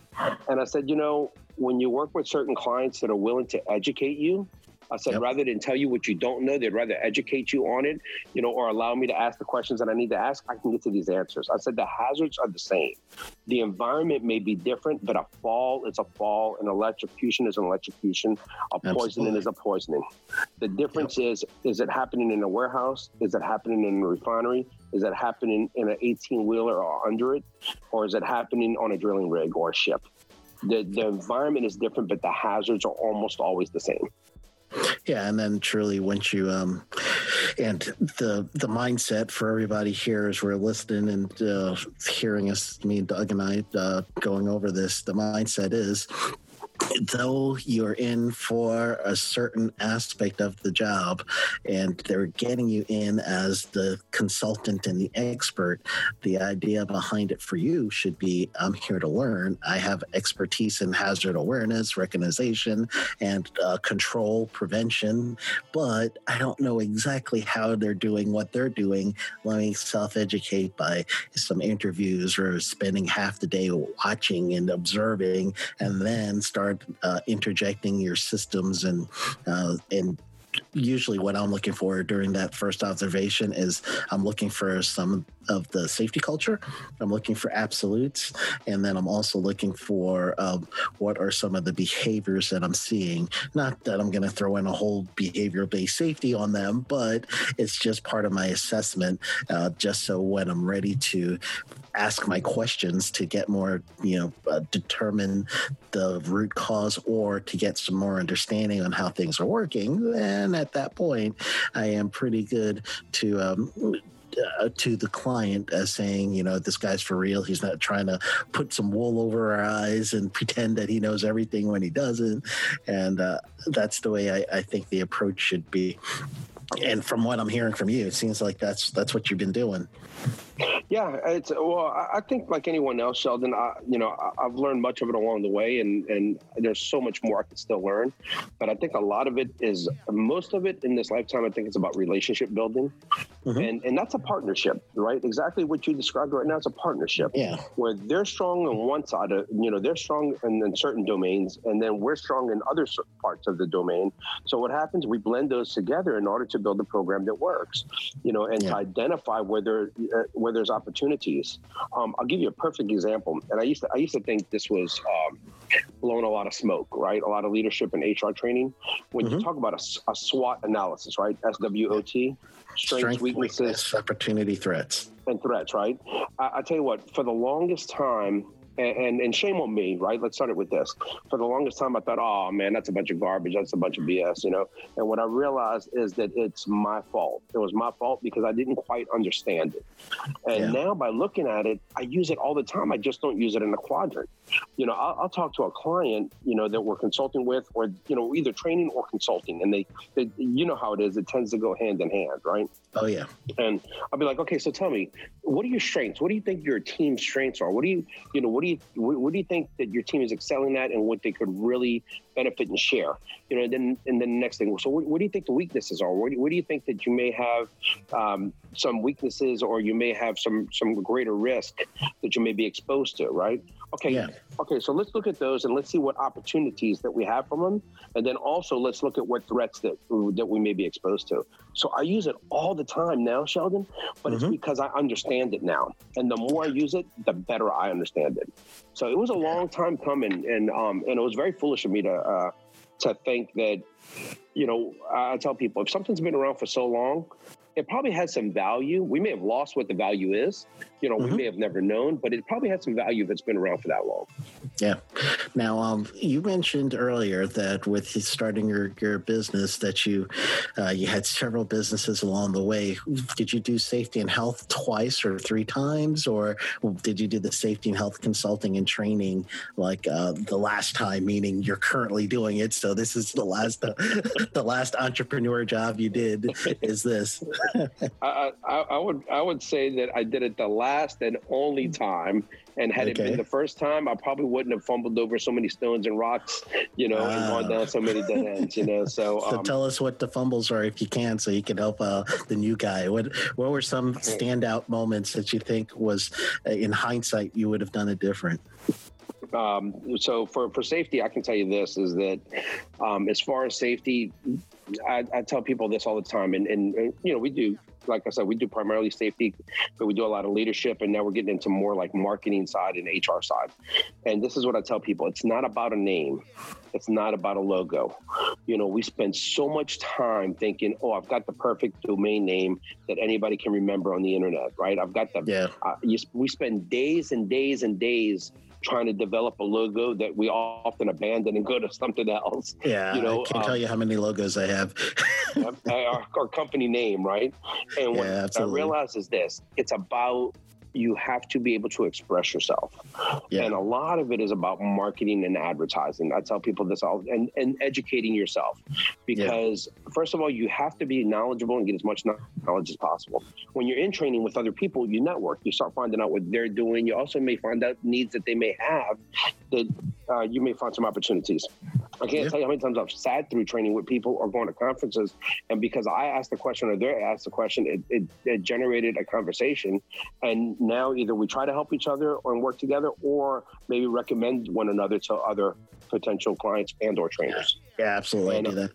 And I said, "You know, when you work with certain clients that are willing to educate you, I said, yep. rather than tell you what you don't know, they'd rather educate you on it, you know, or allow me to ask the questions that I need to ask. I can get to these answers. I said, the hazards are the same. The environment may be different, but a fall is a fall, an electrocution is an electrocution, a poisoning is a poisoning. The difference yep. is, is it happening in a warehouse? Is it happening in a refinery? Is it happening in an 18 wheeler or under it? Or is it happening on a drilling rig or a ship? The, the environment is different, but the hazards are almost always the same. Yeah, and then truly once you um and the the mindset for everybody here as we're listening and uh, hearing us, me, Doug, and I uh, going over this, the mindset is though you're in for a certain aspect of the job and they're getting you in as the consultant and the expert, the idea behind it for you should be I'm here to learn. I have expertise in hazard awareness, recognition, and uh, control prevention, but I don't know exactly how they're doing what they're doing. Let me self educate by some interviews or spending half the day watching and observing and then start start uh, interjecting your systems and uh, and usually what I'm looking for during that first observation is I'm looking for some of the safety culture. I'm looking for absolutes. And then I'm also looking for um, what are some of the behaviors that I'm seeing. Not that I'm going to throw in a whole behavior based safety on them, but it's just part of my assessment, uh, just so when I'm ready to ask my questions to get more, you know, uh, determine the root cause or to get some more understanding on how things are working, then at that point, I am pretty good to um, uh, to the client as saying, you know, this guy's for real. He's not trying to put some wool over our eyes and pretend that he knows everything when he doesn't. And uh, that's the way I, I think the approach should be. And from what I'm hearing from you, it seems like that's that's what you've been doing. Yeah, it's well. I think like anyone else, Sheldon. I, you know, I've learned much of it along the way, and and there's so much more I can still learn. But I think a lot of it is most of it in this lifetime. I think it's about relationship building, mm-hmm. and and that's a partnership, right? Exactly what you described right now. It's a partnership. Yeah, where they're strong on one side of you know they're strong in, in certain domains, and then we're strong in other parts of the domain. So what happens? We blend those together in order to build a program that works. You know, and yeah. to identify whether uh, where there's opportunities. Um, I'll give you a perfect example. And I used to I used to think this was um, blowing a lot of smoke, right? A lot of leadership and HR training. When mm-hmm. you talk about a, a, SWOT analysis, right? S W O T, strengths, Strength, weaknesses, weakness, opportunity, threats, and threats, right? I, I tell you what, for the longest time, and, and, and, shame on me, right? Let's start it with this. For the longest time, I thought, oh man, that's a bunch of garbage. That's a bunch of BS, you know? And what I realized is that it's my fault. It was my fault because I didn't quite understand it. And yeah. now by looking at it, I use it all the time. I just don't use it in a quadrant. You know, I'll, I'll talk to a client, you know, that we're consulting with or, you know, either training or consulting. And they, they, you know how it is. It tends to go hand in hand, right? Oh, yeah. And I'll be like, okay, so tell me, what are your strengths? What do you think your team's strengths are? What do you, you know, what do you, what, do you think that your team is excelling at and what they could really benefit and share? You know, then, and then the next thing, so what, what do you think the weaknesses are? What do, what do you think that you may have um, some weaknesses or you may have some, some greater risk that you may be exposed to, right? Okay. Yeah. Okay. So let's look at those and let's see what opportunities that we have from them, and then also let's look at what threats that that we may be exposed to. So I use it all the time now, Sheldon, but mm-hmm. it's because I understand it now, and the more I use it, the better I understand it. So it was a long time coming, and um, and it was very foolish of me to uh, to think that, you know, I tell people if something's been around for so long, it probably has some value. We may have lost what the value is. You know, mm-hmm. we may have never known, but it probably has some value if it's been around for that long. Yeah. Now, um, you mentioned earlier that with starting your, your business, that you uh, you had several businesses along the way. Did you do safety and health twice or three times, or did you do the safety and health consulting and training like uh, the last time? Meaning you're currently doing it, so this is the last uh, the last entrepreneur job you did. Is this? I, I, I would I would say that I did it the last and only time and had okay. it been the first time, I probably wouldn't have fumbled over so many stones and rocks, you know, and gone down so many dead ends, you know. So, so um, tell us what the fumbles are if you can, so you can help uh, the new guy. What what were some standout moments that you think was, uh, in hindsight, you would have done it different? Um, so for, for safety, I can tell you this is that um, as far as safety, I, I, tell people this all the time, and, and, and, you know we do like I said, we do primarily safety, but we do a lot of leadership, and now we're getting into more like marketing side and HR side. And this is what I tell people: it's not about a name, it's not about a logo. You know, we spend so much time thinking, "Oh, I've got the perfect domain name that anybody can remember on the internet." Right? I've got the. Yeah. Uh, you, we spend days and days and days trying to develop a logo that we often abandon and go to something else. Yeah, you know, I can't um, tell you how many logos I have. our, our, company name, right? And what yeah, I realize is this: it's about you have to be able to express yourself. Yeah. And a lot of it is about marketing and advertising. I tell people this all and, and educating yourself because yeah. first of all, you have to be knowledgeable and get as much knowledge as possible. When you're in training with other people, you network, you start finding out what they're doing. You also may find out needs that they may have that uh, you may find some opportunities. I can't yeah. tell you how many times I've sat through training with people or going to conferences, and because I asked the question or they asked the question, it, it, it generated a conversation. And now either we try to help each other and work together, or maybe recommend one another to other potential clients and or trainers. Yeah, absolutely. And, I do that.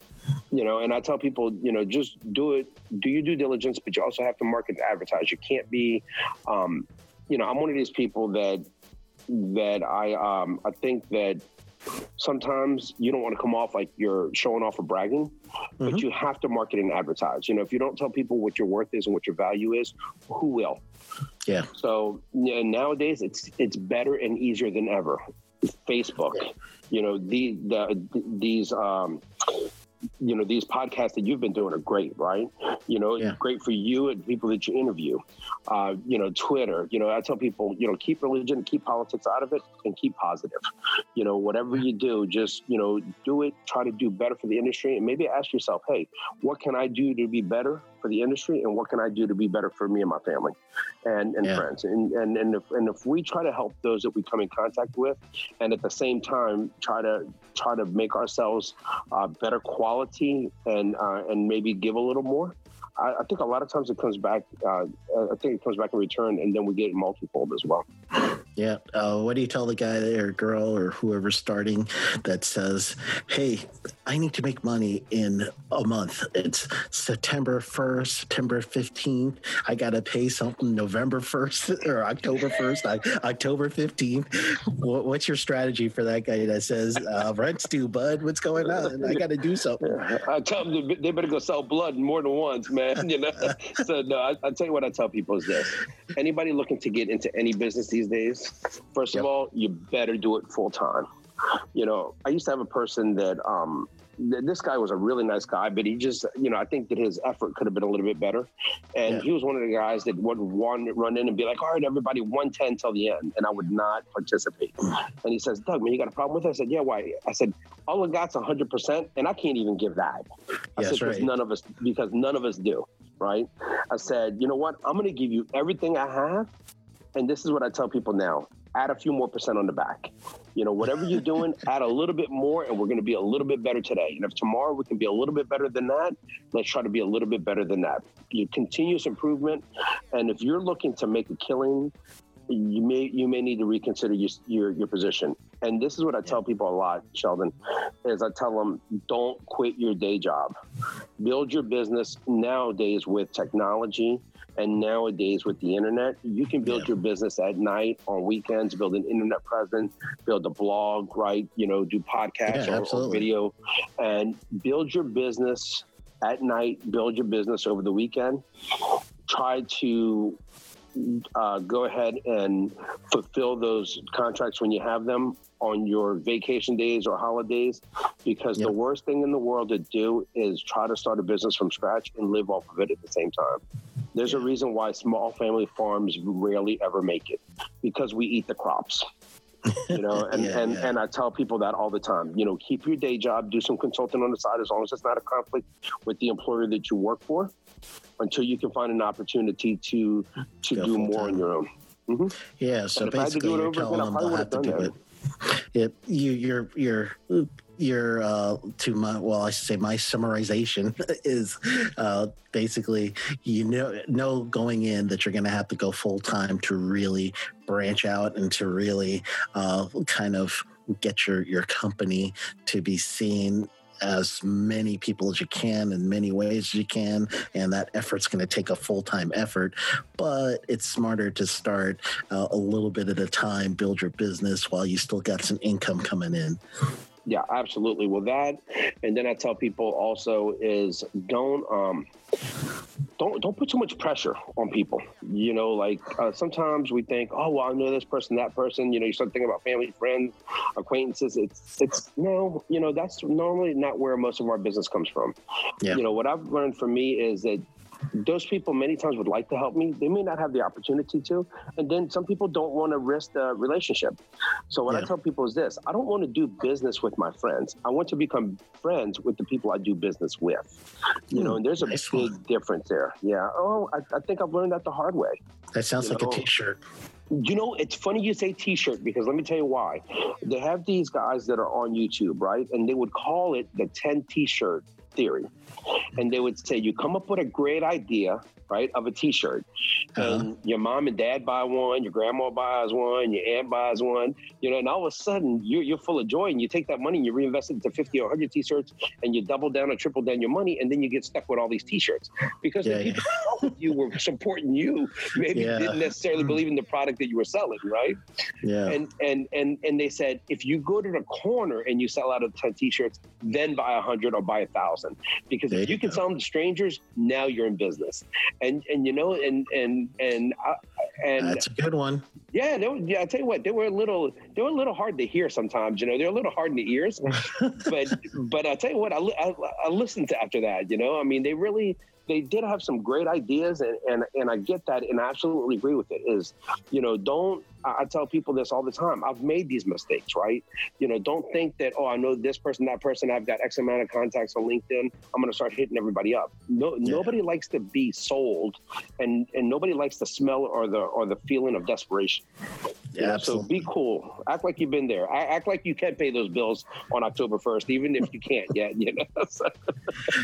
You know, and I tell people, you know, just do it, do your due diligence, but you also have to market and advertise. You can't be, um, you know, I'm one of these people that that I um, I think that sometimes you don't want to come off like you're showing off or bragging, mm-hmm. but you have to market and advertise. You know, if you don't tell people what your worth is and what your value is, who will? Yeah. So yeah, nowadays it's it's better and easier than ever. Facebook, you know, the the these um you know these podcasts that you've been doing are great right? You know yeah. great for you and people that you interview. Uh, you know twitter you know i tell people you know keep religion keep politics out of it and keep positive. You know whatever you do just you know do it try to do better for the industry and maybe ask yourself hey what can i do to be better for the industry and what can I do to be better for me and my family and, and yeah. friends. And, and, and, if, and if we try to help those that we come in contact with and at the same time try to try to make ourselves uh, better quality and, uh, and maybe give a little more, I, I, think a lot of times it comes back. Uh, I think it comes back in return, and then we get multifold as well. Yeah. Uh, what do you tell the guy or girl or whoever's starting that says, "Hey, I need to make money in a month. It's September first, September fifteenth. I got to pay something November first or October first, October fifteenth. what's your strategy for that guy that says, uh, "Rent's due, bud. What's going on? I got to do something." I tell them they better go sell blood more than once, man. You know, so no, I, I tell you what I tell people is this: anybody looking to get into any business these days, first yep. of all, you better do it full time. You know, I used to have a person that um, this guy was a really nice guy, but he just, you know, I think that his effort could have been a little bit better. And yeah. he was one of the guys that would run, run in and be like, all right, everybody, 110 till the end. And I would not participate. And he says, Doug, man, you got a problem with it? I said, yeah, why? I said, all I got's 100%, and I can't even give that. I said, right. none of us, because none of us do, right? I said, you know what? I'm going to give you everything I have. And this is what I tell people now add a few more percent on the back. You know, whatever you're doing, add a little bit more, and we're going to be a little bit better today. And if tomorrow we can be a little bit better than that, let's try to be a little bit better than that. You continuous improvement, and if you're looking to make a killing, you may you may need to reconsider your your, your position. And this is what I tell people a lot, Sheldon, is I tell them don't quit your day job. Build your business nowadays with technology and nowadays with the internet, you can build yeah. your business at night on weekends, build an internet presence, build a blog, right? You know, do podcasts yeah, or, or, video and build your business at night, build your business over the weekend. Try to uh, go ahead and fulfill those contracts when you have them on your vacation days or holidays because yep. the worst thing in the world to do is try to start a business from scratch and live off of it at the same time. There's yeah. a reason why small family farms rarely ever make it because we eat the crops. you know and yeah, and, yeah. and i tell people that all the time you know keep your day job do some consulting on the side as long as it's not a conflict with the employer that you work for until you can find an opportunity to to Go do more time. on your own mm-hmm. yeah so basically you're telling them they'll have to do it it you you're you're your uh, to my well, I should say my summarization is uh, basically you know know going in that you're going to have to go full time to really branch out and to really uh, kind of get your your company to be seen as many people as you can in many ways as you can and that effort's going to take a full-time effort but it's smarter to start uh, a little bit at a time build your business while you still got some income coming in yeah absolutely well that and then i tell people also is don't um don't don't put too much pressure on people. You know, like uh, sometimes we think, oh well, I know this person, that person. You know, you start thinking about family, friends, acquaintances. It's it's no, you know, that's normally not where most of our business comes from. Yeah. You know, what I've learned from me is that those people many times would like to help me. They may not have the opportunity to. And then some people don't want to risk the relationship. So what yeah. I tell people is this I don't want to do business with my friends. I want to become friends with the people I do business with. You know, hmm, and there's a nice big one. difference there. Yeah. Oh, I, I, think I've learned that the hard way. That sounds you like know? a t shirt. You know, it's funny you say t-shirt because let me tell you why. They have these guys that are on YouTube, right? And they would call it the 10 t-shirt theory. And they would say, you come up with a great idea, right, of a T-shirt, uh-huh. and your mom and dad buy one, your grandma buys one, your aunt buys one, you know, and all of a sudden you're, you're full of joy, and you take that money and you reinvest it into 50 or 100 T-shirts, and you double down or triple down your money, and then you get stuck with all these T-shirts because yeah, the people yeah. you were supporting you maybe yeah. didn't necessarily believe in the product that you were selling, right? Yeah. And and and and they said if you go to the corner and you sell out of 10 T-shirts, then buy a hundred or buy a thousand because there if you, you can sell them to strangers, now you're in business. And and you know and and and uh, and that's a good one. Yeah, they were, yeah. I tell you what, they were a little they were a little hard to hear sometimes. You know, they're a little hard in the ears. but but I tell you what, I, I I listened to after that. You know, I mean, they really they did have some great ideas and, and and I get that and I absolutely agree with it is you know don't I tell people this all the time. I've made these mistakes right? You know don't think that oh I know this person that person I've got X amount of contacts on LinkedIn. I'm gonna start hitting everybody up. No yeah. nobody likes to be sold and and nobody likes the smell or the or the feeling of desperation. Yeah, know, so be cool. Act like you've been there. Act like you can pay those bills on October 1st even if you can't yet you know?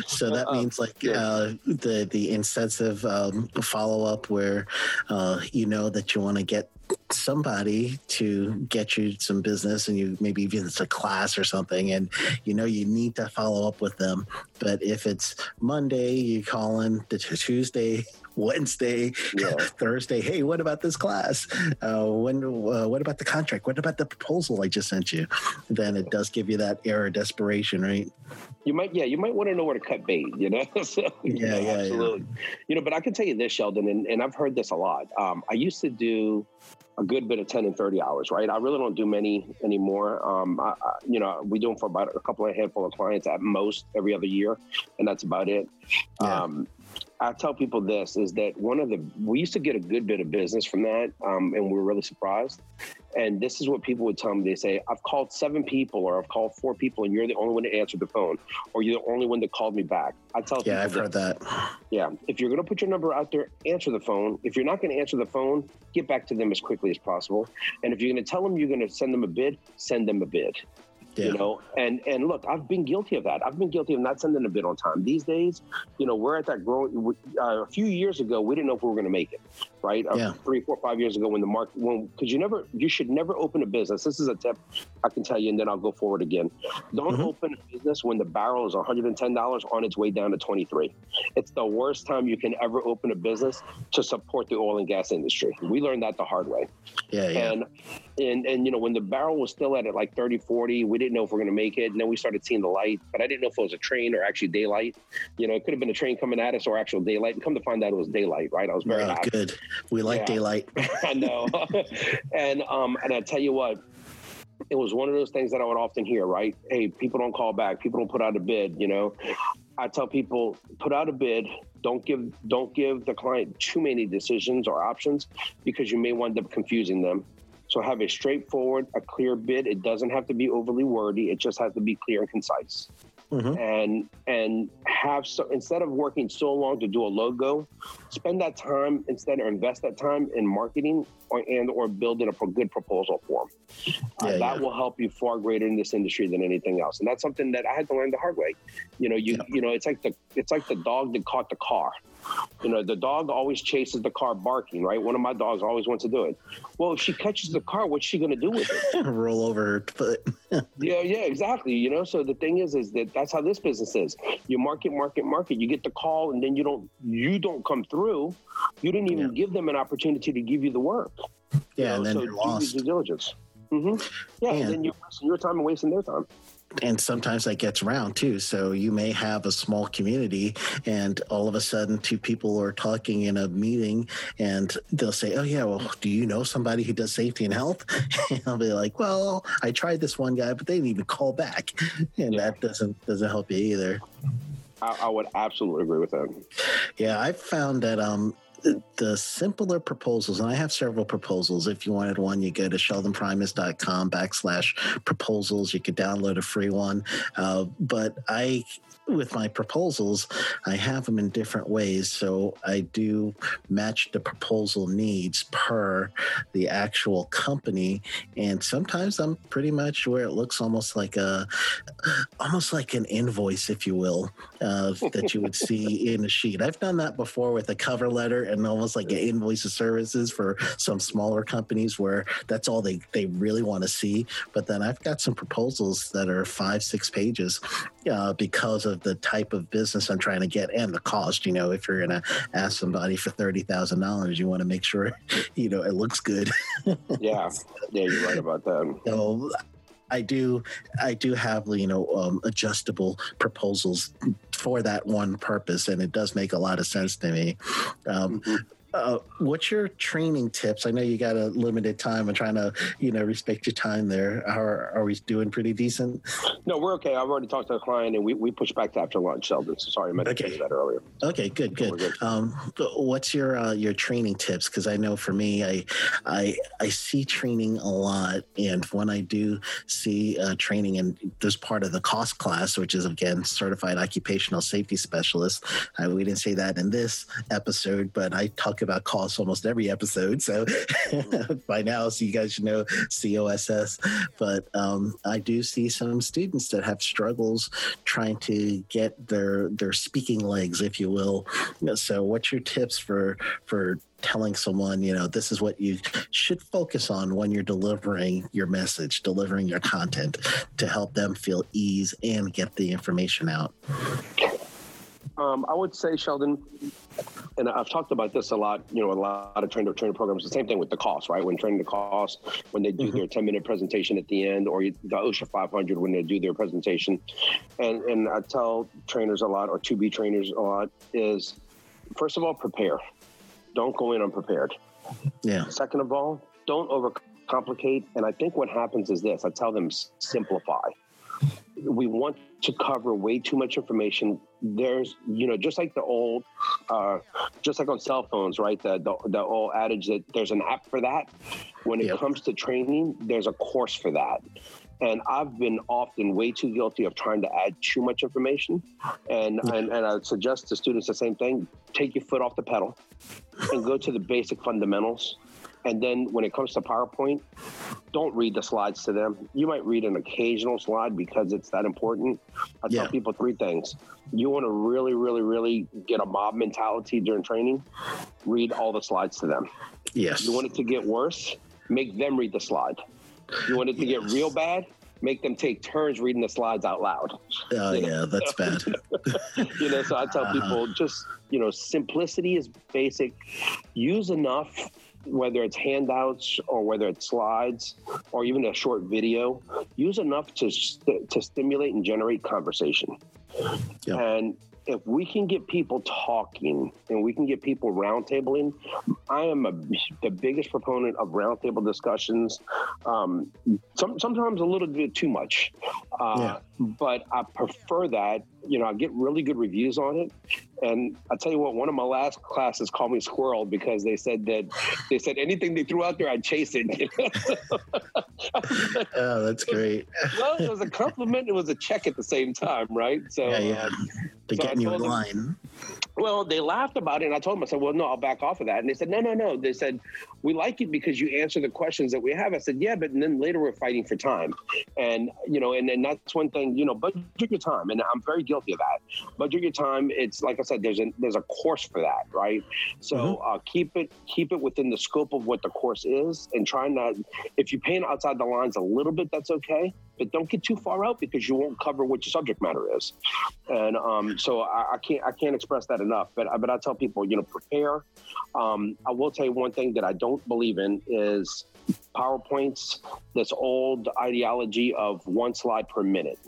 So that means like uh, the the incentive um, follow up where uh, you know that you want to get somebody to get you some business and you maybe even it's a class or something and you know you need to follow up with them but if it's monday you call in the tuesday Wednesday, yeah. Thursday. Hey, what about this class? Uh, when? Uh, what about the contract? What about the proposal I just sent you? Then it does give you that air of desperation, right? You might, yeah, you might want to know where to cut bait. You know, so, yeah, yeah, absolutely. Yeah. You know, but I can tell you this, Sheldon, and, and I've heard this a lot. Um, I used to do a good bit of 10 and 30 hours, right? I really don't do many anymore. Um, I, I, you know, we do them for about a couple of handful of clients at most every other year, and that's about it. Yeah. Um, I tell people this is that one of the we used to get a good bit of business from that, um, and we were really surprised. And this is what people would tell me: they say, "I've called seven people, or I've called four people, and you're the only one to answer the phone, or you're the only one that called me back." I tell people yeah, I've heard that. Yeah, if you're going to put your number out there, answer the phone. If you're not going to answer the phone, get back to them as quickly as possible. And if you're going to tell them you're going to send them a bid, send them a bid. Yeah. You know, and and look, I've been guilty of that. I've been guilty of not sending a bid on time. These days, you know, we're at that growing. Uh, a few years ago, we didn't know if we were going to make it, right? Yeah. Three, four, five years ago when the market, when, because you never, you should never open a business. This is a tip I can tell you, and then I'll go forward again. Don't Mhm. open a business when the barrel is $110 on its way down to 23. It's the worst time you can ever open a business to support the oil and gas industry. We learned that the hard way. Yeah, yeah. And and and you know when the barrel was still at it like 30 40 we didn't know if we are going to make it and then we started seeing the light but i didn't know if it was a train or actually daylight you know it could have been a train coming at us or actual daylight and come to find out it was daylight right i was very Oh, happy good. We like Yeah. daylight. i know. And um and i tell you what it was one of those things that i would often hear right? Hey people don't call back. People don't put out a bid you know? I tell people put out a bid. Don't give don't give the client too many decisions or options because you may wind up confusing them. So have a straightforward a clear bid. It doesn't have to be overly wordy. It just has to be clear and concise Mhm. and and have so instead of working so long to do a logo spend that time instead or invest that time in marketing or and or building a good proposal form uh, that yeah. will help you far greater in this industry than anything else and that's something that i had to learn the hard way you know you Yeah. you know it's like the it's like the dog that caught the car you know the dog always chases the car barking right one of my dogs always wants to do it well if she catches the car what's she going to do with it Roll over her foot. yeah, yeah, exactly. You know, so the thing is, is that that's how this business is. You market, market, market. You get the call, and then you don't, you don't come through. You didn't even Yeah. give them an opportunity to give you the work. you Yeah, know, and then so you're lost. Due diligence. hmm Yeah, And- and then you're wasting your time and wasting their time. And sometimes that gets around too. So you may have a small community, and all of a sudden, two people are talking in a meeting, and they'll say, "Oh yeah, well, do you know somebody who does safety and health?" And I'll be like, "Well, I tried this one guy, but they didn't even call back," and Yeah. that doesn't doesn't help you either. I, I would absolutely agree with that. Yeah, I found that um the simpler proposals, and I have several proposals. If you wanted one, you go to sheldonprimus.com backslash proposals. You could download a free one. Uh, but I with my proposals, I have them in different ways. So I do match the proposal needs per the actual company. And sometimes I'm pretty much where it looks almost like a almost like an invoice, if you will, uh, that you would see in a sheet. I've done that before with a cover letter and almost like an invoice of services for some smaller companies where that's all they, they really want to see. But then I've got some proposals that are five, six pages uh, because of the type of business I'm trying to get and the cost. You know, if you're going to ask somebody for $30,000, you want to make sure, you know, it looks good. Yeah, yeah, you're right about that. So I do, I do have you know um, adjustable proposals for that one purpose, and it does make a lot of sense to me. Um, Mhm. Uh, what's your training tips? I know you got a limited time. I'm trying to you know respect your time there. Are are we doing pretty decent? No, we're okay. I've already talked to the client, and we, we pushed back to after lunch, Sheldon. So sorry, I meant Okay. you that earlier. Okay, good, good. good. Um, what's your uh, your training tips? Because I know for me, I I I see training a lot, and when I do see uh, training, and there's part of the COSS class, which is again certified occupational safety specialist. I, we didn't say that in this episode, but I talk about COSS almost every episode. So by now, so you guys should know COSS. But um, I do see some students that have struggles trying to get their their speaking legs, if you will. So, what's your tips for for telling someone, you know, this is what you should focus on when you're delivering your message, delivering your content to help them feel ease and get the information out? Um, I would say, Sheldon, and I've talked about this a lot, you know, a lot of trainer trainer programs. The same thing with the COSS, right? When training the COSS, when they do Mhm. their ten minute presentation at the end, or the OSHA 500 when they do their presentation, and and I tell trainers a lot, or to be trainers a lot, is first of all prepare. Don't go in unprepared. Yeah. Second of all, don't overcomplicate. And I think what happens is this: I tell them simplify. We want to cover way too much information. There's, you know, just like the old, uh, just like on cell phones, right? The, the the old adage that there's an app for that. When it Yep. comes to training, there's a course for that. And I've been often way too guilty of trying to add too much information. And and, and I suggest to students the same thing: take your foot off the pedal and go to the basic fundamentals And then when it comes to PowerPoint, don't read the slides to them. You might read an occasional slide because it's that important. I tell people three things. You want to really, really, really get a mob mentality during training, read all the slides to them. Yes. You want it to get worse, make them read the slide. You want it to get real bad, make them take turns reading the slides out loud. oh yeah, that's bad. you know, so I tell Uh-huh. people just, you know, simplicity is basic. Use enough, whether it's handouts or whether it's slides or even a short video, use enough to, st- to stimulate and generate conversation. And if we can get people talking and we can get people roundtabling, I am a, the biggest proponent of roundtable discussions. Um, some, sometimes a little bit too much, uh, but I prefer that. You know, I get really good reviews on it, and I'll tell you what, one of my last classes called me squirrel because they said that they said anything they threw out there, I'd chase it. Oh, that's great. well, it was a compliment. It was a check at the same time, right? So, Yeah, yeah. Um, To So get you in them- line. Well, they laughed about it, and I told them, I said, "Well, no, I'll back off of that." And they said, "No, no, no." They said, "We like it because you answer the questions that we have." I said, "Yeah, but then later we're fighting for time, and you know, and then that's one thing, you know, budget your time, and I'm very guilty of that. Budget your time. It's like I said, there's a there's a course for that, right? So uh, keep it keep it within the scope of what the course is, and try not. If you paint outside the lines a little bit, that's okay, but don't get too far out because you won't cover what your subject matter is. And um, so I, I can't I can't express that enough. But I- but I tell people, you know, prepare. Um, I will tell you one thing that I don't believe in is PowerPoints. This old ideology of one slide per minute.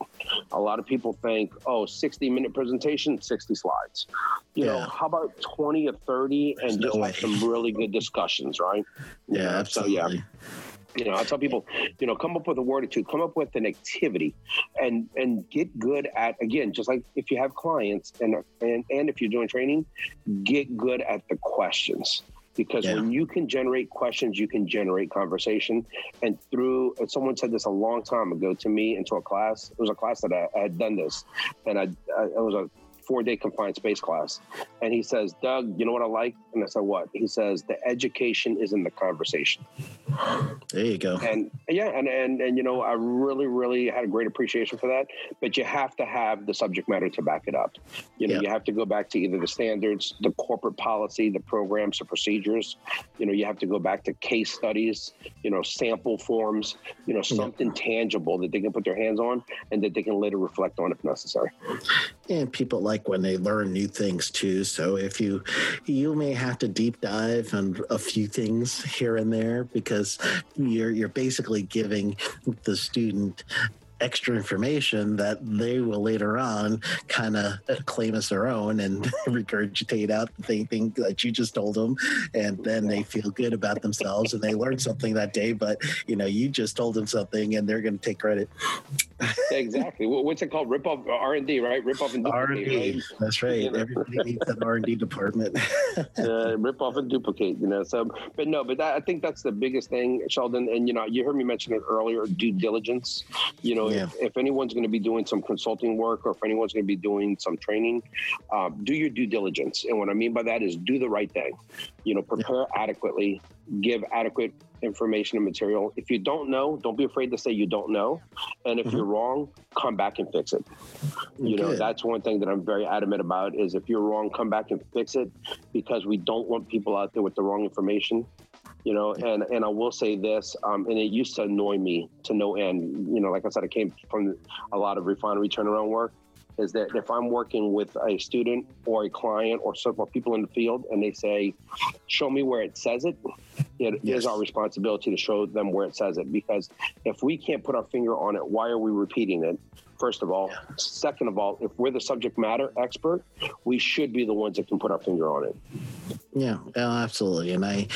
A lot of people think, oh, 60 minute presentation, 60 slides. You know, how about 20 or 30 There's and no just way. some really good discussions, right? Yeah, absolutely. So yeah, you know, I tell people, you know, come up with a word or two, come up with an activity, and and get good at again, just like if you have clients and and and if you're doing training, get good at the questions. Because Yeah. when you can generate questions, you can generate conversation. And through, and someone said this a long time ago to me into a class. It was a class that I, I had done this, and I, I it was a four day confined space class. And he says, Doug, you know what I like? And I said, what? He says, the education is in the conversation. There you go. And yeah, and, and and you know, I really, really had a great appreciation for that. But you have to have the subject matter to back it up. You know, Yeah. you have to go back to either the standards, the corporate policy, the programs, the procedures. You know, you have to go back to case studies, you know, sample forms, you know, something tangible that they can put their hands on and that they can later reflect on if necessary. and people like when they learn new things too. So if you you may have to deep dive on a few things here and there because you're you're basically giving the student extra information that they will later on kind of claim as their own and regurgitate out the thing, thing that you just told them and then they feel good about themselves and they learned something that day but you know you just told them something and they're going to take credit exactly. What's it called? Rip off R and D, right? Rip off and duplicate, R&D. right? That's right. Everybody needs an R&D department. uh, rip off and duplicate, you know. So, but no, but that, I think that's the biggest thing, Sheldon. And you know, you heard me mention it earlier: due diligence. You know, Yeah. if, if anyone's going to be doing some consulting work, or if anyone's going to be doing some training, um, do your due diligence. And what I mean by that is do the right thing. You know, prepare adequately, give adequate information and material. If you don't know, don't be afraid to say you don't know. And if Mhm. you're wrong, come back and fix it. You know, that's one thing that I'm very adamant about is if you're wrong, come back and fix it because we don't want people out there with the wrong information. You know, and and I will say this, um, and it used to annoy me to no end. You know, like I said, I came from a lot of refinery turnaround work. Is that if I'm working with a student or a client or several people in the field, and they say, "Show me where it says it," it is Yes. our responsibility to show them where it says it. Because if we can't put our finger on it, why are we repeating it? First of all, second of all, if we're the subject matter expert, we should be the ones that can put our finger on it. Yeah, oh, absolutely. And I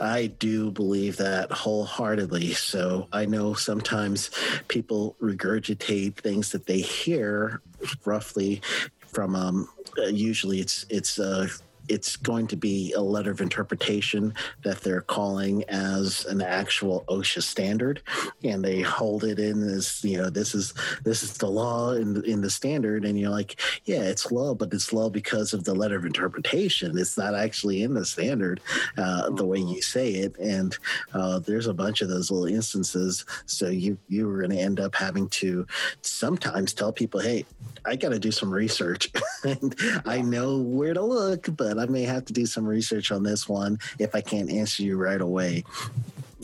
I do believe that wholeheartedly. So I know sometimes people regurgitate things that they hear roughly from um uh, usually it's it's uh it's going to be a letter of interpretation that they're calling as an actual OSHA standard, and they hold it in as you know this is this is the law in the, in the standard, and you're like, yeah, it's law, but it's law because of the letter of interpretation. It's not actually in the standard uh, the way you say it, and uh, there's a bunch of those little instances. So you you were going to end up having to sometimes tell people, hey, I got to do some research. and I know where to look, but I may have to do some research on this one if I can't answer you right away.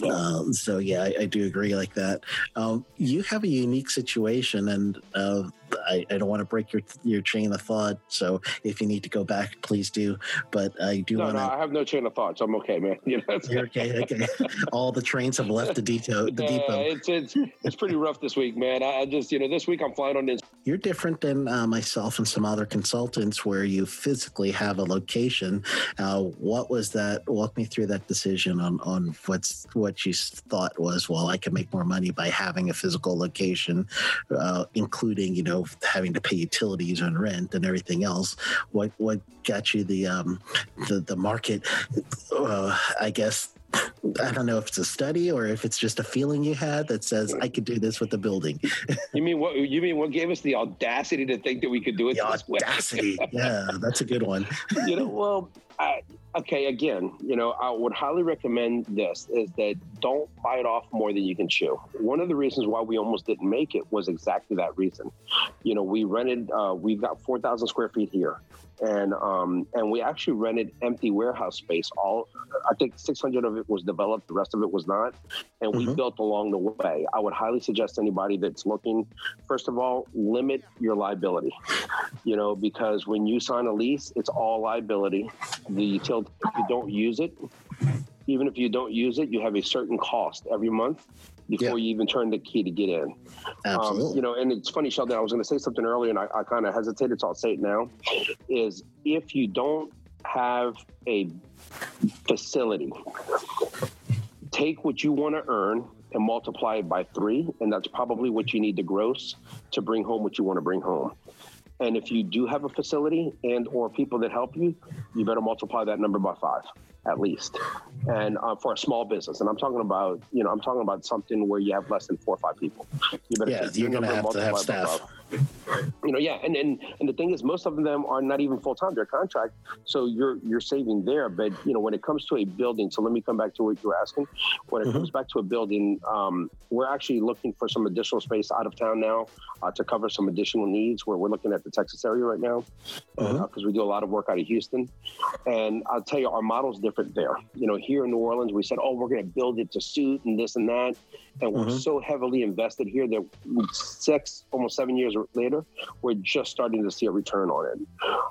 Um, so yeah, I, I, do agree like that. Um, you have a unique situation, and uh, I, I, don't want to break your your chain of thought. So if you need to go back, please do. But I do no, want to. No, I have no chain of thought, so I'm okay, man. You know, You're okay. Okay. All the trains have left the depot. The depot. it's it's it's pretty rough this week, man. I, I, just you know this week I'm flying on this. You're different than uh, myself and some other consultants, where you physically have a location. Uh, what was that? Walk me through that decision on on what's what you thought was well, I can make more money by having a physical location, uh, including you know having to pay utilities and rent and everything else. What what got you the um, the the market? Uh, I guess I don't know if it's a study or if it's just a feeling you had that says I could do this with the building. you mean what? You mean what gave us the audacity to think that we could do it the audacity? yeah, that's a good one. you know, well, I, okay. Again, you know, I would highly recommend this: is that don't bite off more than you can chew. One of the reasons why we almost didn't make it was exactly that reason. You know, we rented. Uh, we've got four thousand square feet here and um, and we actually rented empty warehouse space. All I think 600 of it was developed, the rest of it was not, and we mm-hmm. built along the way. I would highly suggest anybody that's looking, first of all, limit your liability. You know, because when you sign a lease, it's all liability. The utility, if you don't use it, even if you don't use it, you have a certain cost every month before yeah. you even turn the key to get in. Absolutely. Um, you know, and it's funny, Sheldon, I was going to say something earlier and I, I kind of hesitated, so I'll say it now, is if you don't have a facility, take what you want to earn and multiply it by three, and that's probably what you need to gross to bring home what you want to bring home. And if you do have a facility and or people that help you, you better multiply that number by five at least, and uh, for a small business. And I'm talking about, you know, I'm talking about something where you have less than four or five people. You better yeah, you're going to have to have staff you know, yeah, and, and and the thing is, most of them are not even full time; they're contract. So you're you're saving there. But you know, when it comes to a building, so let me come back to what you were asking. When it mm-hmm. comes back to a building, um, we're actually looking for some additional space out of town now uh, to cover some additional needs. Where we're looking at the Texas area right now because uh, mm-hmm. uh, we do a lot of work out of Houston. And I'll tell you, our model's different there. You know, here in New Orleans, we said, oh, we're going to build it to suit and this and that, and we're mm-hmm. so heavily invested here that six, almost seven years later, we're just starting to see a return on it.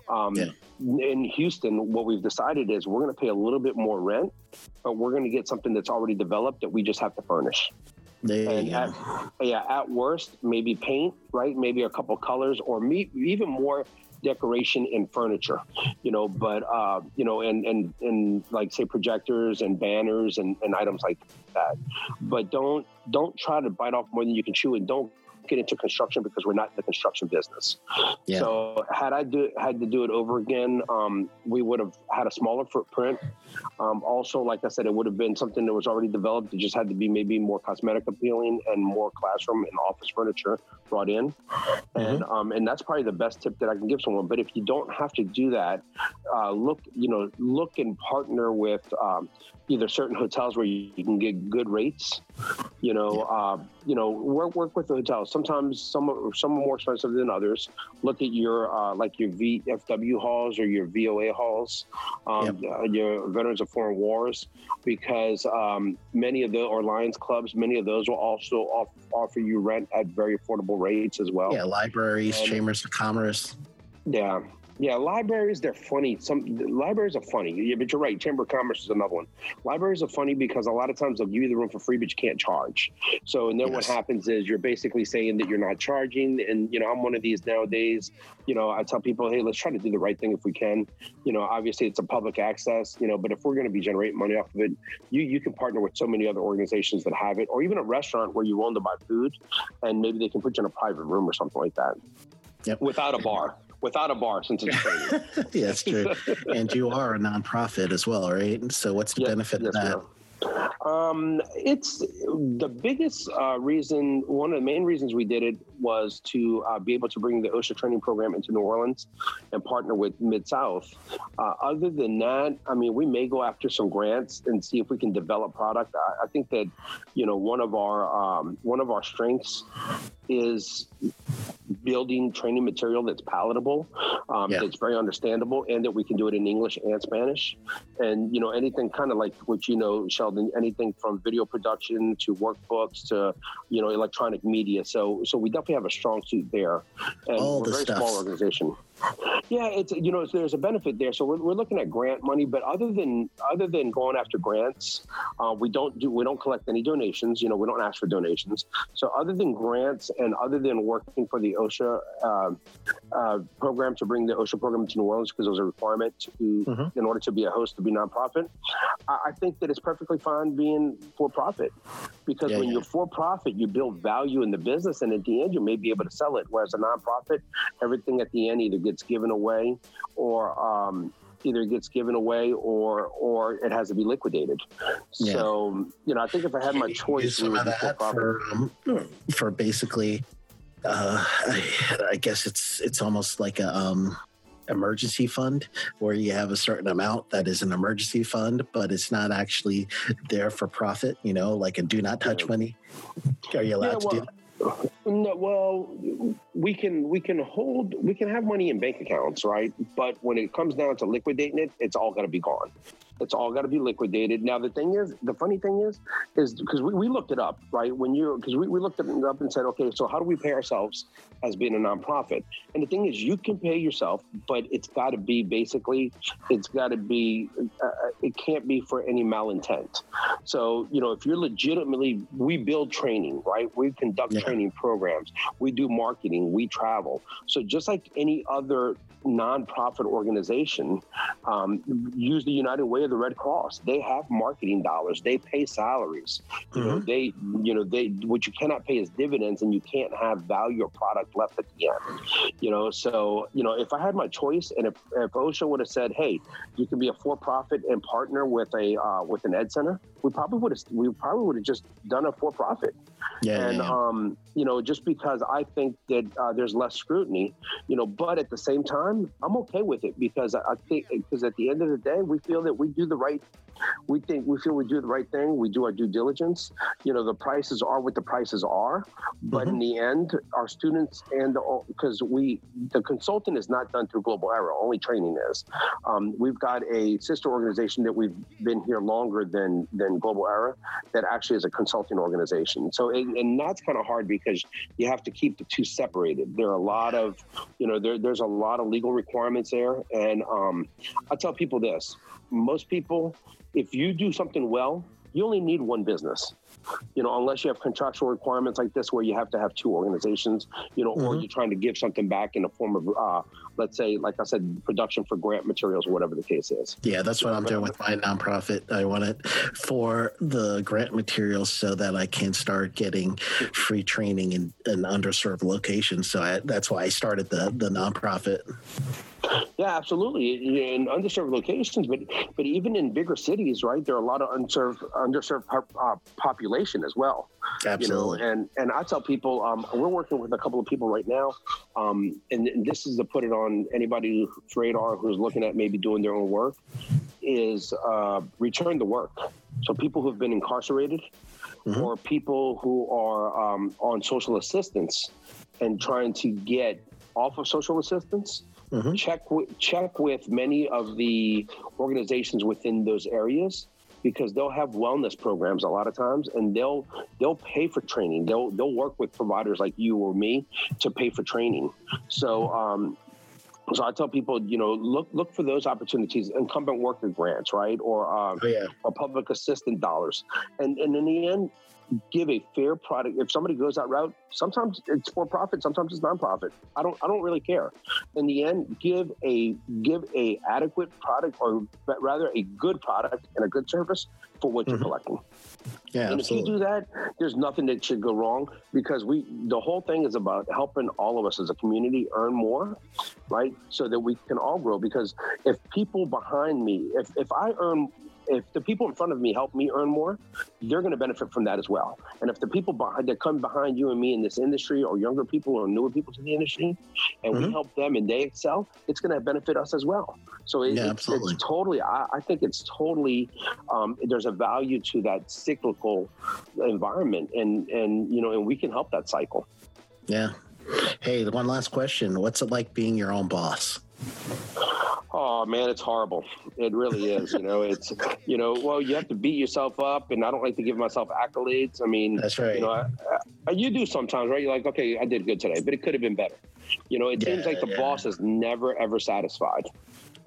Um, yeah. In Houston, what we've decided is we're going to pay a little bit more rent, but we're going to get something that's already developed that we just have to furnish. at, yeah, at worst, maybe paint, right? Maybe a couple colors, or me, even more decoration and furniture, you know, but, uh, you know, and, and, and like say projectors and banners and, and items like that. But don't, don't try to bite off more than you can chew and don't get into construction because we're not in the construction business. Yeah. So had I do, had to do it over again, um, we would have had a smaller footprint. Um, also, like I said, it would have been something that was already developed. It just had to be maybe more cosmetic appealing and more classroom and office furniture brought in. Mm-hmm. And um, and that's probably the best tip that I can give someone. But if you don't have to do that, uh, look you know look and partner with um, either certain hotels where you, can get good rates. You know, uh, you know work work with the hotels sometimes some are, some are more expensive than others. Look at your uh, like your VFW halls or your VOA halls, um, yep. uh, your Veterans of Foreign Wars, because um, many of the or Lions clubs, many of those will also off, offer you rent at very affordable rates as well. Yeah, libraries, and, chambers of commerce. Yeah, yeah, libraries, they're funny. Some libraries are funny. Yeah, but you're right. Chamber of Commerce is another one. Libraries are funny because a lot of times they'll give you the room for free, but you can't charge. So, and then yes. what happens is you're basically saying that you're not charging. And, you know, I'm one of these nowadays. You know, I tell people, hey, let's try to do the right thing if we can. You know, obviously it's a public access, you know, but if we're going to be generating money off of it, you, you can partner with so many other organizations that have it, or even a restaurant where you want to buy food and maybe they can put you in a private room or something like that. Yep. Without a bar without a bar since it's training. yeah, that's true. and you are a nonprofit as well, right? So what's the Yes, benefit yes, of that? Um, it's the biggest uh, reason. One of the main reasons we did it was to uh, be able to bring the OSHA training program into New Orleans and partner with Mid South. Uh, other than that, I mean, we may go after some grants and see if we can develop product. I, I think that you know one of our um, one of our strengths is building training material that's palatable, um, Yeah. that's very understandable, and that we can do it in English and Spanish. And you know, anything kind of like what you know, Sheldon, anything from video production to workbooks to you know, electronic media. So, so we definitely have a strong suit there, and All we're the a very stuff. small organization. Yeah, it's you know there's a benefit there. So we're, we're looking at grant money, but other than other than going after grants, uh, we don't do we don't collect any donations. You know, we don't ask for donations. So other than grants and other than working for the OSHA uh, uh, program to bring the OSHA program to New Orleans because it was a requirement to Mhm. in order to be a host to be nonprofit, I, I think that it's perfectly fine being for profit because Yeah, when yeah. you're for profit, you build value in the business, and at the end, you may be able to sell it. Whereas a nonprofit, everything at the end either gets given away or um, either it gets given away or or it has to be liquidated. Yeah. So you know, I think if I had my choice, we some would of that for-profit. for um, for basically uh, I, I guess it's it's almost like a um, emergency fund where you have a certain amount that is an emergency fund but it's not actually there for profit you know like a do not touch Yeah. money are you allowed Yeah, to do that No, well, we can we can hold we can have money in bank accounts, right? But when it comes down to liquidating it, it's all got to be gone. It's all got to be liquidated. Now the thing is, the funny thing is, is because we, we looked it up, right? When you're because we, we looked it up and said, okay, so how do we pay ourselves as being a nonprofit? And the thing is, you can pay yourself, but it's got to be basically, it's got to be, uh, it can't be for any malintent. So you know, if you're legitimately, we build training, right? We conduct Yeah. training programs, we do marketing, we travel. So just like any other nonprofit organization, um, use the United Way of the Red Cross. They have marketing dollars. They pay salaries. You know, they, you know, they. What you cannot pay is dividends, and you can't have value or product left at the end. You know, so you know, if I had my choice, and if, if OSHA would have said, "Hey, you can be a for-profit and partner with a uh, with an ed center," we probably would have. We probably would have just done a for-profit yeah, and yeah, yeah. um, you know, just because I think that uh, there's less scrutiny, you know, but at the same time, I'm okay with it because I I think because at the end of the day, we feel that we do the right. We think we feel we do the right thing. We do our due diligence. You know, the prices are what the prices are, but in the end, our students and because we the consultant is not done through Global Era, only training is. Um, we've got a sister organization that we've been here longer than than Global Era that actually is a consulting organization. So, and, and that's kind of hard because you have to keep the two separated. There are a lot of, you know, there, there's a lot of legal requirements there. And um, I tell people this most people, if you do something well, you only need one business. You know, unless you have contractual requirements like this where you have to have two organizations, you know, or Mhm. you're trying to give something back in the form of, uh, let's say, like I said, production for grant materials or whatever the case is. Yeah, that's what I'm doing with my nonprofit. I want it for the grant materials so that I can start getting free training in an underserved locations. So I, that's why I started the the nonprofit. Yeah, absolutely. In underserved locations, but but even in bigger cities, right? There are a lot of unserved underserved uh, population as well. Absolutely. You know, and and I tell people, um, we're working with a couple of people right now, um, and, and this is to put it on anybody's radar who's looking at maybe doing their own work, is uh, return to work. So people who have been incarcerated, Mhm. or people who are um, on social assistance and trying to get off of social assistance Mhm. check with, check with many of the organizations within those areas because they'll have wellness programs a lot of times and they'll they'll pay for training they'll they'll work with providers like you or me to pay for training so um so I tell people, you know, look look for those opportunities, incumbent worker grants, right, or uh, Oh yeah. or public assistant dollars, and and in the end, give a fair product. If somebody goes that route, sometimes it's for profit, sometimes it's nonprofit. I don't I don't really care. In the end, give a give a adequate product or rather a good product and a good service for what you're mm-hmm. collecting. Yeah, and absolutely. if you do that, there's nothing that should go wrong because we the whole thing is about helping all of us as a community earn more, right? So that we can all grow. Because if people behind me, if if I earn if the people in front of me help me earn more, they're going to benefit from that as well. And if the people behind, that come behind you and me in this industry, or younger people or newer people to the industry, and mm-hmm. we help them and they excel, it's going to benefit us as well. So it, yeah, it's, it's, totally. I, I, think it's totally. Um, there's a value to that cyclical environment, and and you know, and we can help that cycle. Yeah. Hey, one last question. What's it like being your own boss? Oh man, it's horrible. It really is. You know, it's you know, well, you have to beat yourself up, and I don't like to give myself accolades. I mean, that's right. You know, I, I, you do sometimes, right? You're like, okay, I did good today, but it could have been better. You know, it yeah, seems like the yeah. boss is never ever satisfied.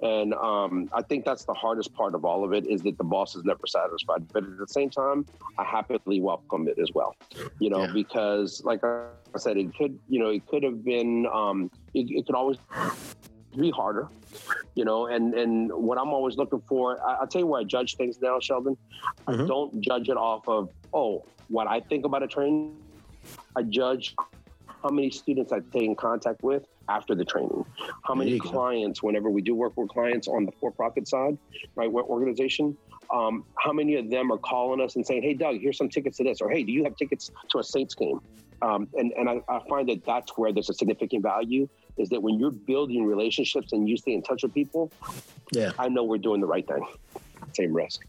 And um, I think that's the hardest part of all of it is that the boss is never satisfied. But at the same time, I happily welcome it as well. You know, yeah. because like I said, it could, you know, it could have been, um, it, it could always be harder, you know. And and what I'm always looking for, I, will tell you where I judge things now, Sheldon. Mm-hmm. I don't judge it off of oh what I think about a training. I judge how many students I stay in contact with after the training, how many clients, whenever we do work with clients on the for-profit side, right, what organization, um, how many of them are calling us and saying, "Hey, Doug, here's some tickets to this," or "Hey, do you have tickets to a Saints game?" Um, and and I, I, find that that's where there's a significant value is that when you're building relationships and you stay in touch with people, yeah, I know we're doing the right thing. Same risk.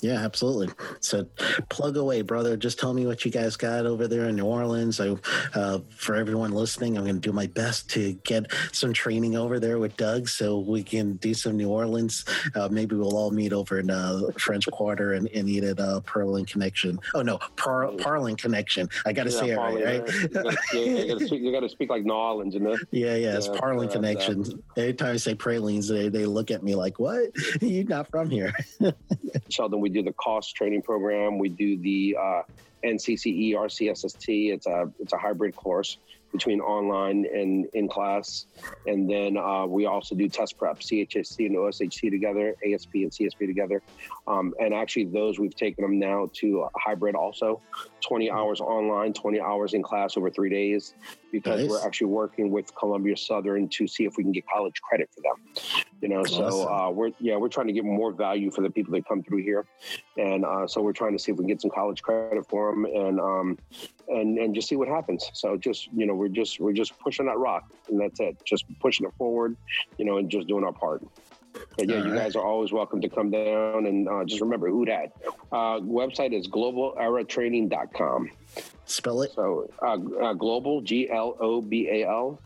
Yeah, absolutely. So plug away, brother. Just tell me what you guys got over there in New Orleans. I, uh, for everyone listening, I'm going to do my best to get some training over there with Doug so we can do some New Orleans. Uh, maybe we'll all meet over in uh, French Quarter and, and eat at uh, Praline Connection. Oh, no, Par- Praline Connection. I got to yeah, say it right, right? You got to speak, like New Orleans, you know? Yeah, yeah, it's yeah, Praline Connection. Anytime I say pralines, they, they look at me like, what? You're not from here. Sheldon, we do the COSS training program. We do the uh, NCCER CSST. It's a it's a hybrid course between online and in class. And then uh, we also do test prep, CHST and OHST together, ASP and CSP together. Um, and actually, those we've taken them now to hybrid also 20 hours online, 20 hours in class over three days, because nice. we're actually working with Columbia Southern to see if we can get college credit for them. You know, awesome. so uh, we're yeah, we're trying to get more value for the people that come through here, and uh, so we're trying to see if we can get some college credit for them, and um, and and just see what happens. So just you know, we're just we're just pushing that rock, and that's it. Just pushing it forward, you know, and just doing our part. But yeah, All you right. guys are always welcome to come down and uh, just remember UDAT. Uh, website is globaleratraining.com. Spell it. So uh, uh, global, G L O B A L,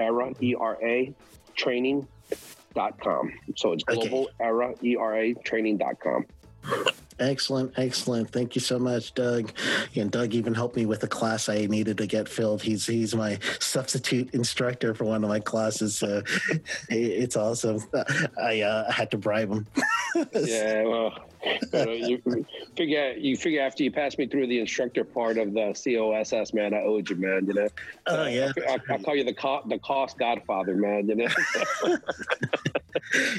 era, E R A, training.com. So it's global okay. era, E R A, training.com. Excellent, excellent. Thank you so much, Doug. And Doug even helped me with a class I needed to get filled. He's he's my substitute instructor for one of my classes. So it's awesome. I uh, had to bribe him. yeah, well, you figure you figure after you pass me through the instructor part of the COSS, man, I owed you, man. You know. Oh yeah. I, I, I call you the co- the COSS godfather, man. You know.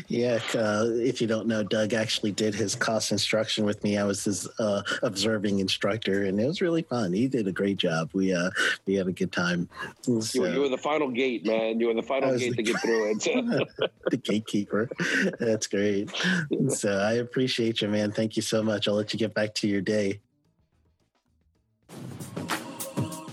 yeah, uh, if you don't know, Doug actually did his COSS instruction with me. I was his uh, observing instructor, and it was really fun. He did a great job. We uh, we had a good time. So, you, were, you, were, the final gate, man. You were the final gate the, to get through it. the gatekeeper. That's great. So I appreciate you, man. Thank you so much. I'll let you get back to your day.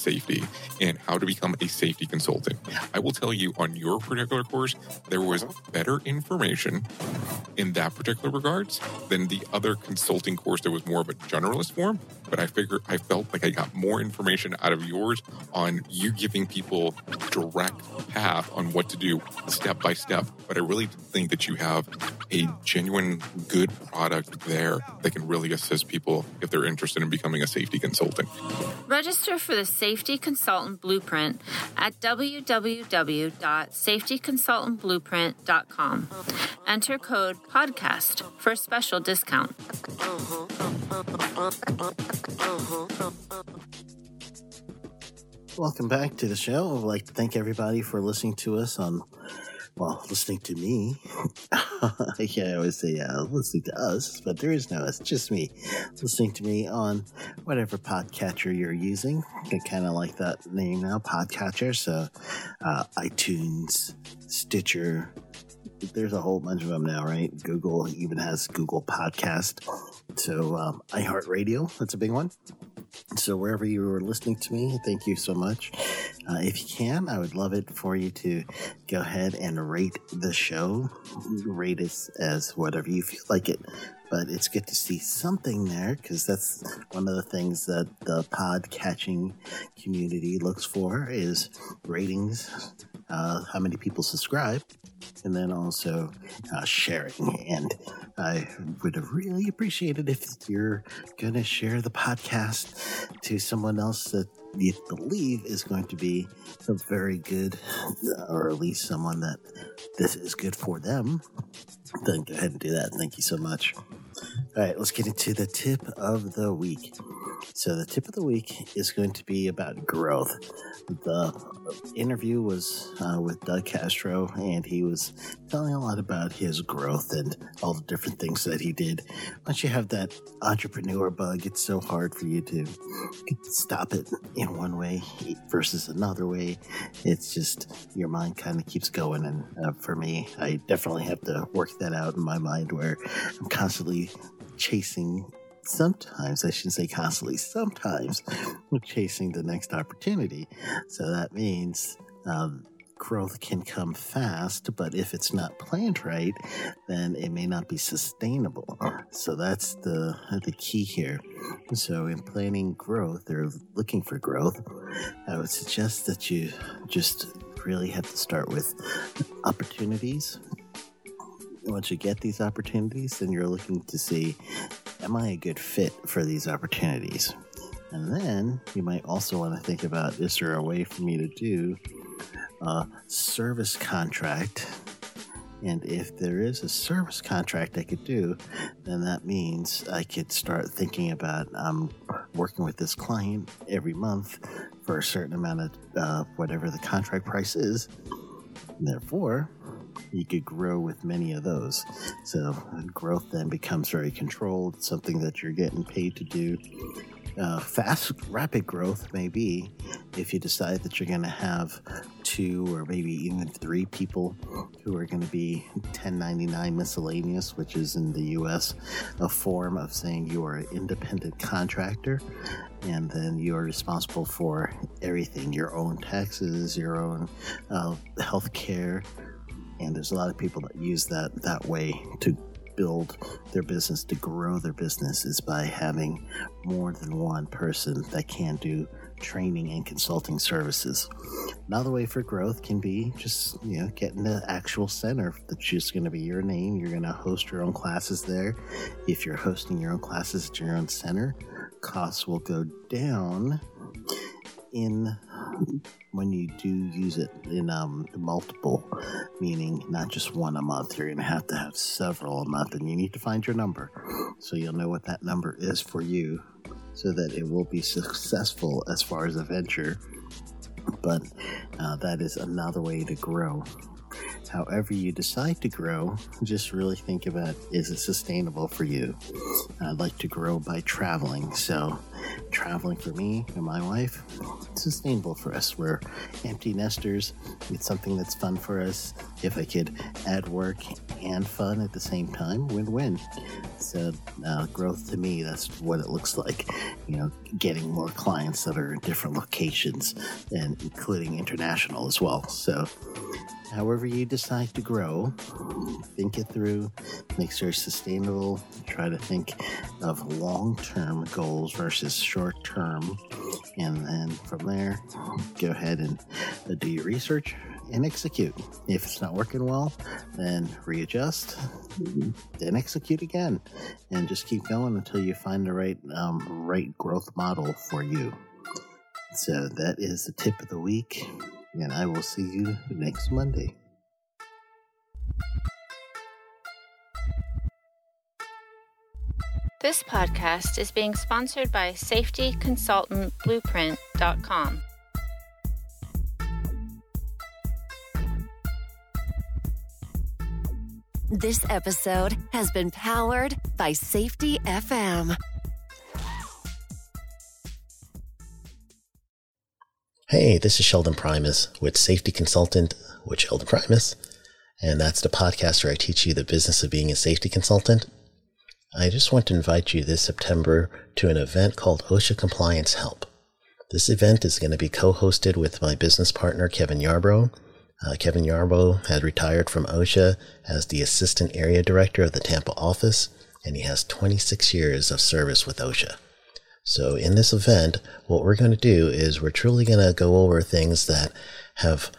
safety and how to become a safety consultant. I will tell you on your particular course, there was uh-huh. better information in that particular regards than the other consulting course that was more of a generalist form. But I figure I felt like I got more information out of yours on you giving people direct path on what to do step by step. But I really think that you have a genuine good product there that can really assist people if they're interested in becoming a safety consultant. Register for the Safety Consultant Blueprint at www.safetyconsultantblueprint.com. Enter code PODCAST for a special discount. Welcome back to the show. I'd like to thank everybody for listening to us on, well, listening to me. yeah, I always say uh, listening to us, but there is no us, just me. Listening to me on whatever podcatcher you're using. I kind of like that name now, podcatcher. So uh, iTunes, Stitcher, there's a whole bunch of them now, right? Google even has Google Podcast. So um, iHeartRadio, that's a big one. So wherever you are listening to me, thank you so much. Uh, if you can, I would love it for you to go ahead and rate the show. Rate us as whatever you feel like it. But it's good to see something there because that's one of the things that the pod catching community looks for is ratings, uh, how many people subscribe, and then also uh, sharing. And I would have really appreciated if you're going to share the podcast to someone else that you believe is going to be a very good, or at least someone that this is good for them. Then go ahead and do that. Thank you so much. All right, let's get into the tip of the week. So, the tip of the week is going to be about growth. The interview was uh, with Doug Castro, and he was telling a lot about his growth and all the different things that he did. Once you have that entrepreneur bug, it's so hard for you to stop it in one way versus another way. It's just your mind kind of keeps going. And uh, for me, I definitely have to work that out in my mind where I'm constantly chasing sometimes I shouldn't say constantly, sometimes we're chasing the next opportunity. So that means um, growth can come fast, but if it's not planned right, then it may not be sustainable. So that's the the key here. So in planning growth or looking for growth, I would suggest that you just really have to start with opportunities once you get these opportunities, then you're looking to see, am I a good fit for these opportunities? And then you might also want to think about is there a way for me to do a service contract? And if there is a service contract I could do, then that means I could start thinking about I'm working with this client every month for a certain amount of uh, whatever the contract price is. And therefore, you could grow with many of those. So growth then becomes very controlled, something that you're getting paid to do. Uh, fast, rapid growth may be if you decide that you're going to have two or maybe even three people who are going to be 1099 miscellaneous, which is in the US a form of saying you are an independent contractor and then you are responsible for everything your own taxes, your own uh, health care, and there's a lot of people that use that that way to build their business to grow their business is by having more than one person that can do training and consulting services. Another way for growth can be just, you know, getting the actual center that's just going to be your name. You're going to host your own classes there. If you're hosting your own classes at your own center, costs will go down in when you do use it in um, multiple, meaning not just one a month, you're going to have to have several a month, and you need to find your number so you'll know what that number is for you so that it will be successful as far as a venture. But uh, that is another way to grow. However, you decide to grow, just really think about is it sustainable for you? I'd like to grow by traveling. So, traveling for me and my wife. It's sustainable for us. We're empty nesters. It's something that's fun for us. If I could add work and fun at the same time, win win. So, uh, growth to me, that's what it looks like. You know, getting more clients that are in different locations and including international as well. So, however you decide to grow, think it through, make sure it's sustainable, try to think of long term goals versus short term, and then from there, go ahead and do your research and execute. If it's not working well, then readjust, then execute again, and just keep going until you find the right um, right growth model for you. So that is the tip of the week and I will see you next Monday. This podcast is being sponsored by safetyconsultantblueprint.com. This episode has been powered by Safety FM. Hey, this is Sheldon Primus with Safety Consultant with Sheldon Primus, and that's the podcast where I teach you the business of being a safety consultant. I just want to invite you this September to an event called OSHA Compliance Help. This event is going to be co-hosted with my business partner Kevin Yarbrough. Uh, Kevin Yarbrough had retired from OSHA as the assistant area director of the Tampa office, and he has 26 years of service with OSHA. So, in this event, what we're going to do is we're truly going to go over things that have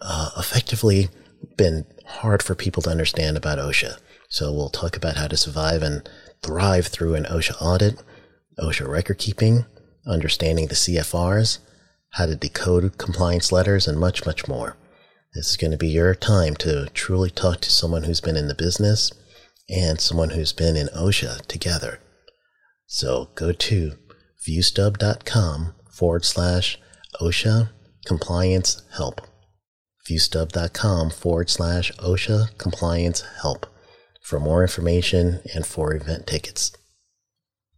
uh, effectively been hard for people to understand about OSHA. So, we'll talk about how to survive and thrive through an OSHA audit, OSHA record keeping, understanding the CFRs, how to decode compliance letters, and much, much more. This is going to be your time to truly talk to someone who's been in the business and someone who's been in OSHA together. So go to viewstub.com forward slash OSHA compliance help. Viewstub.com forward slash OSHA compliance help for more information and for event tickets.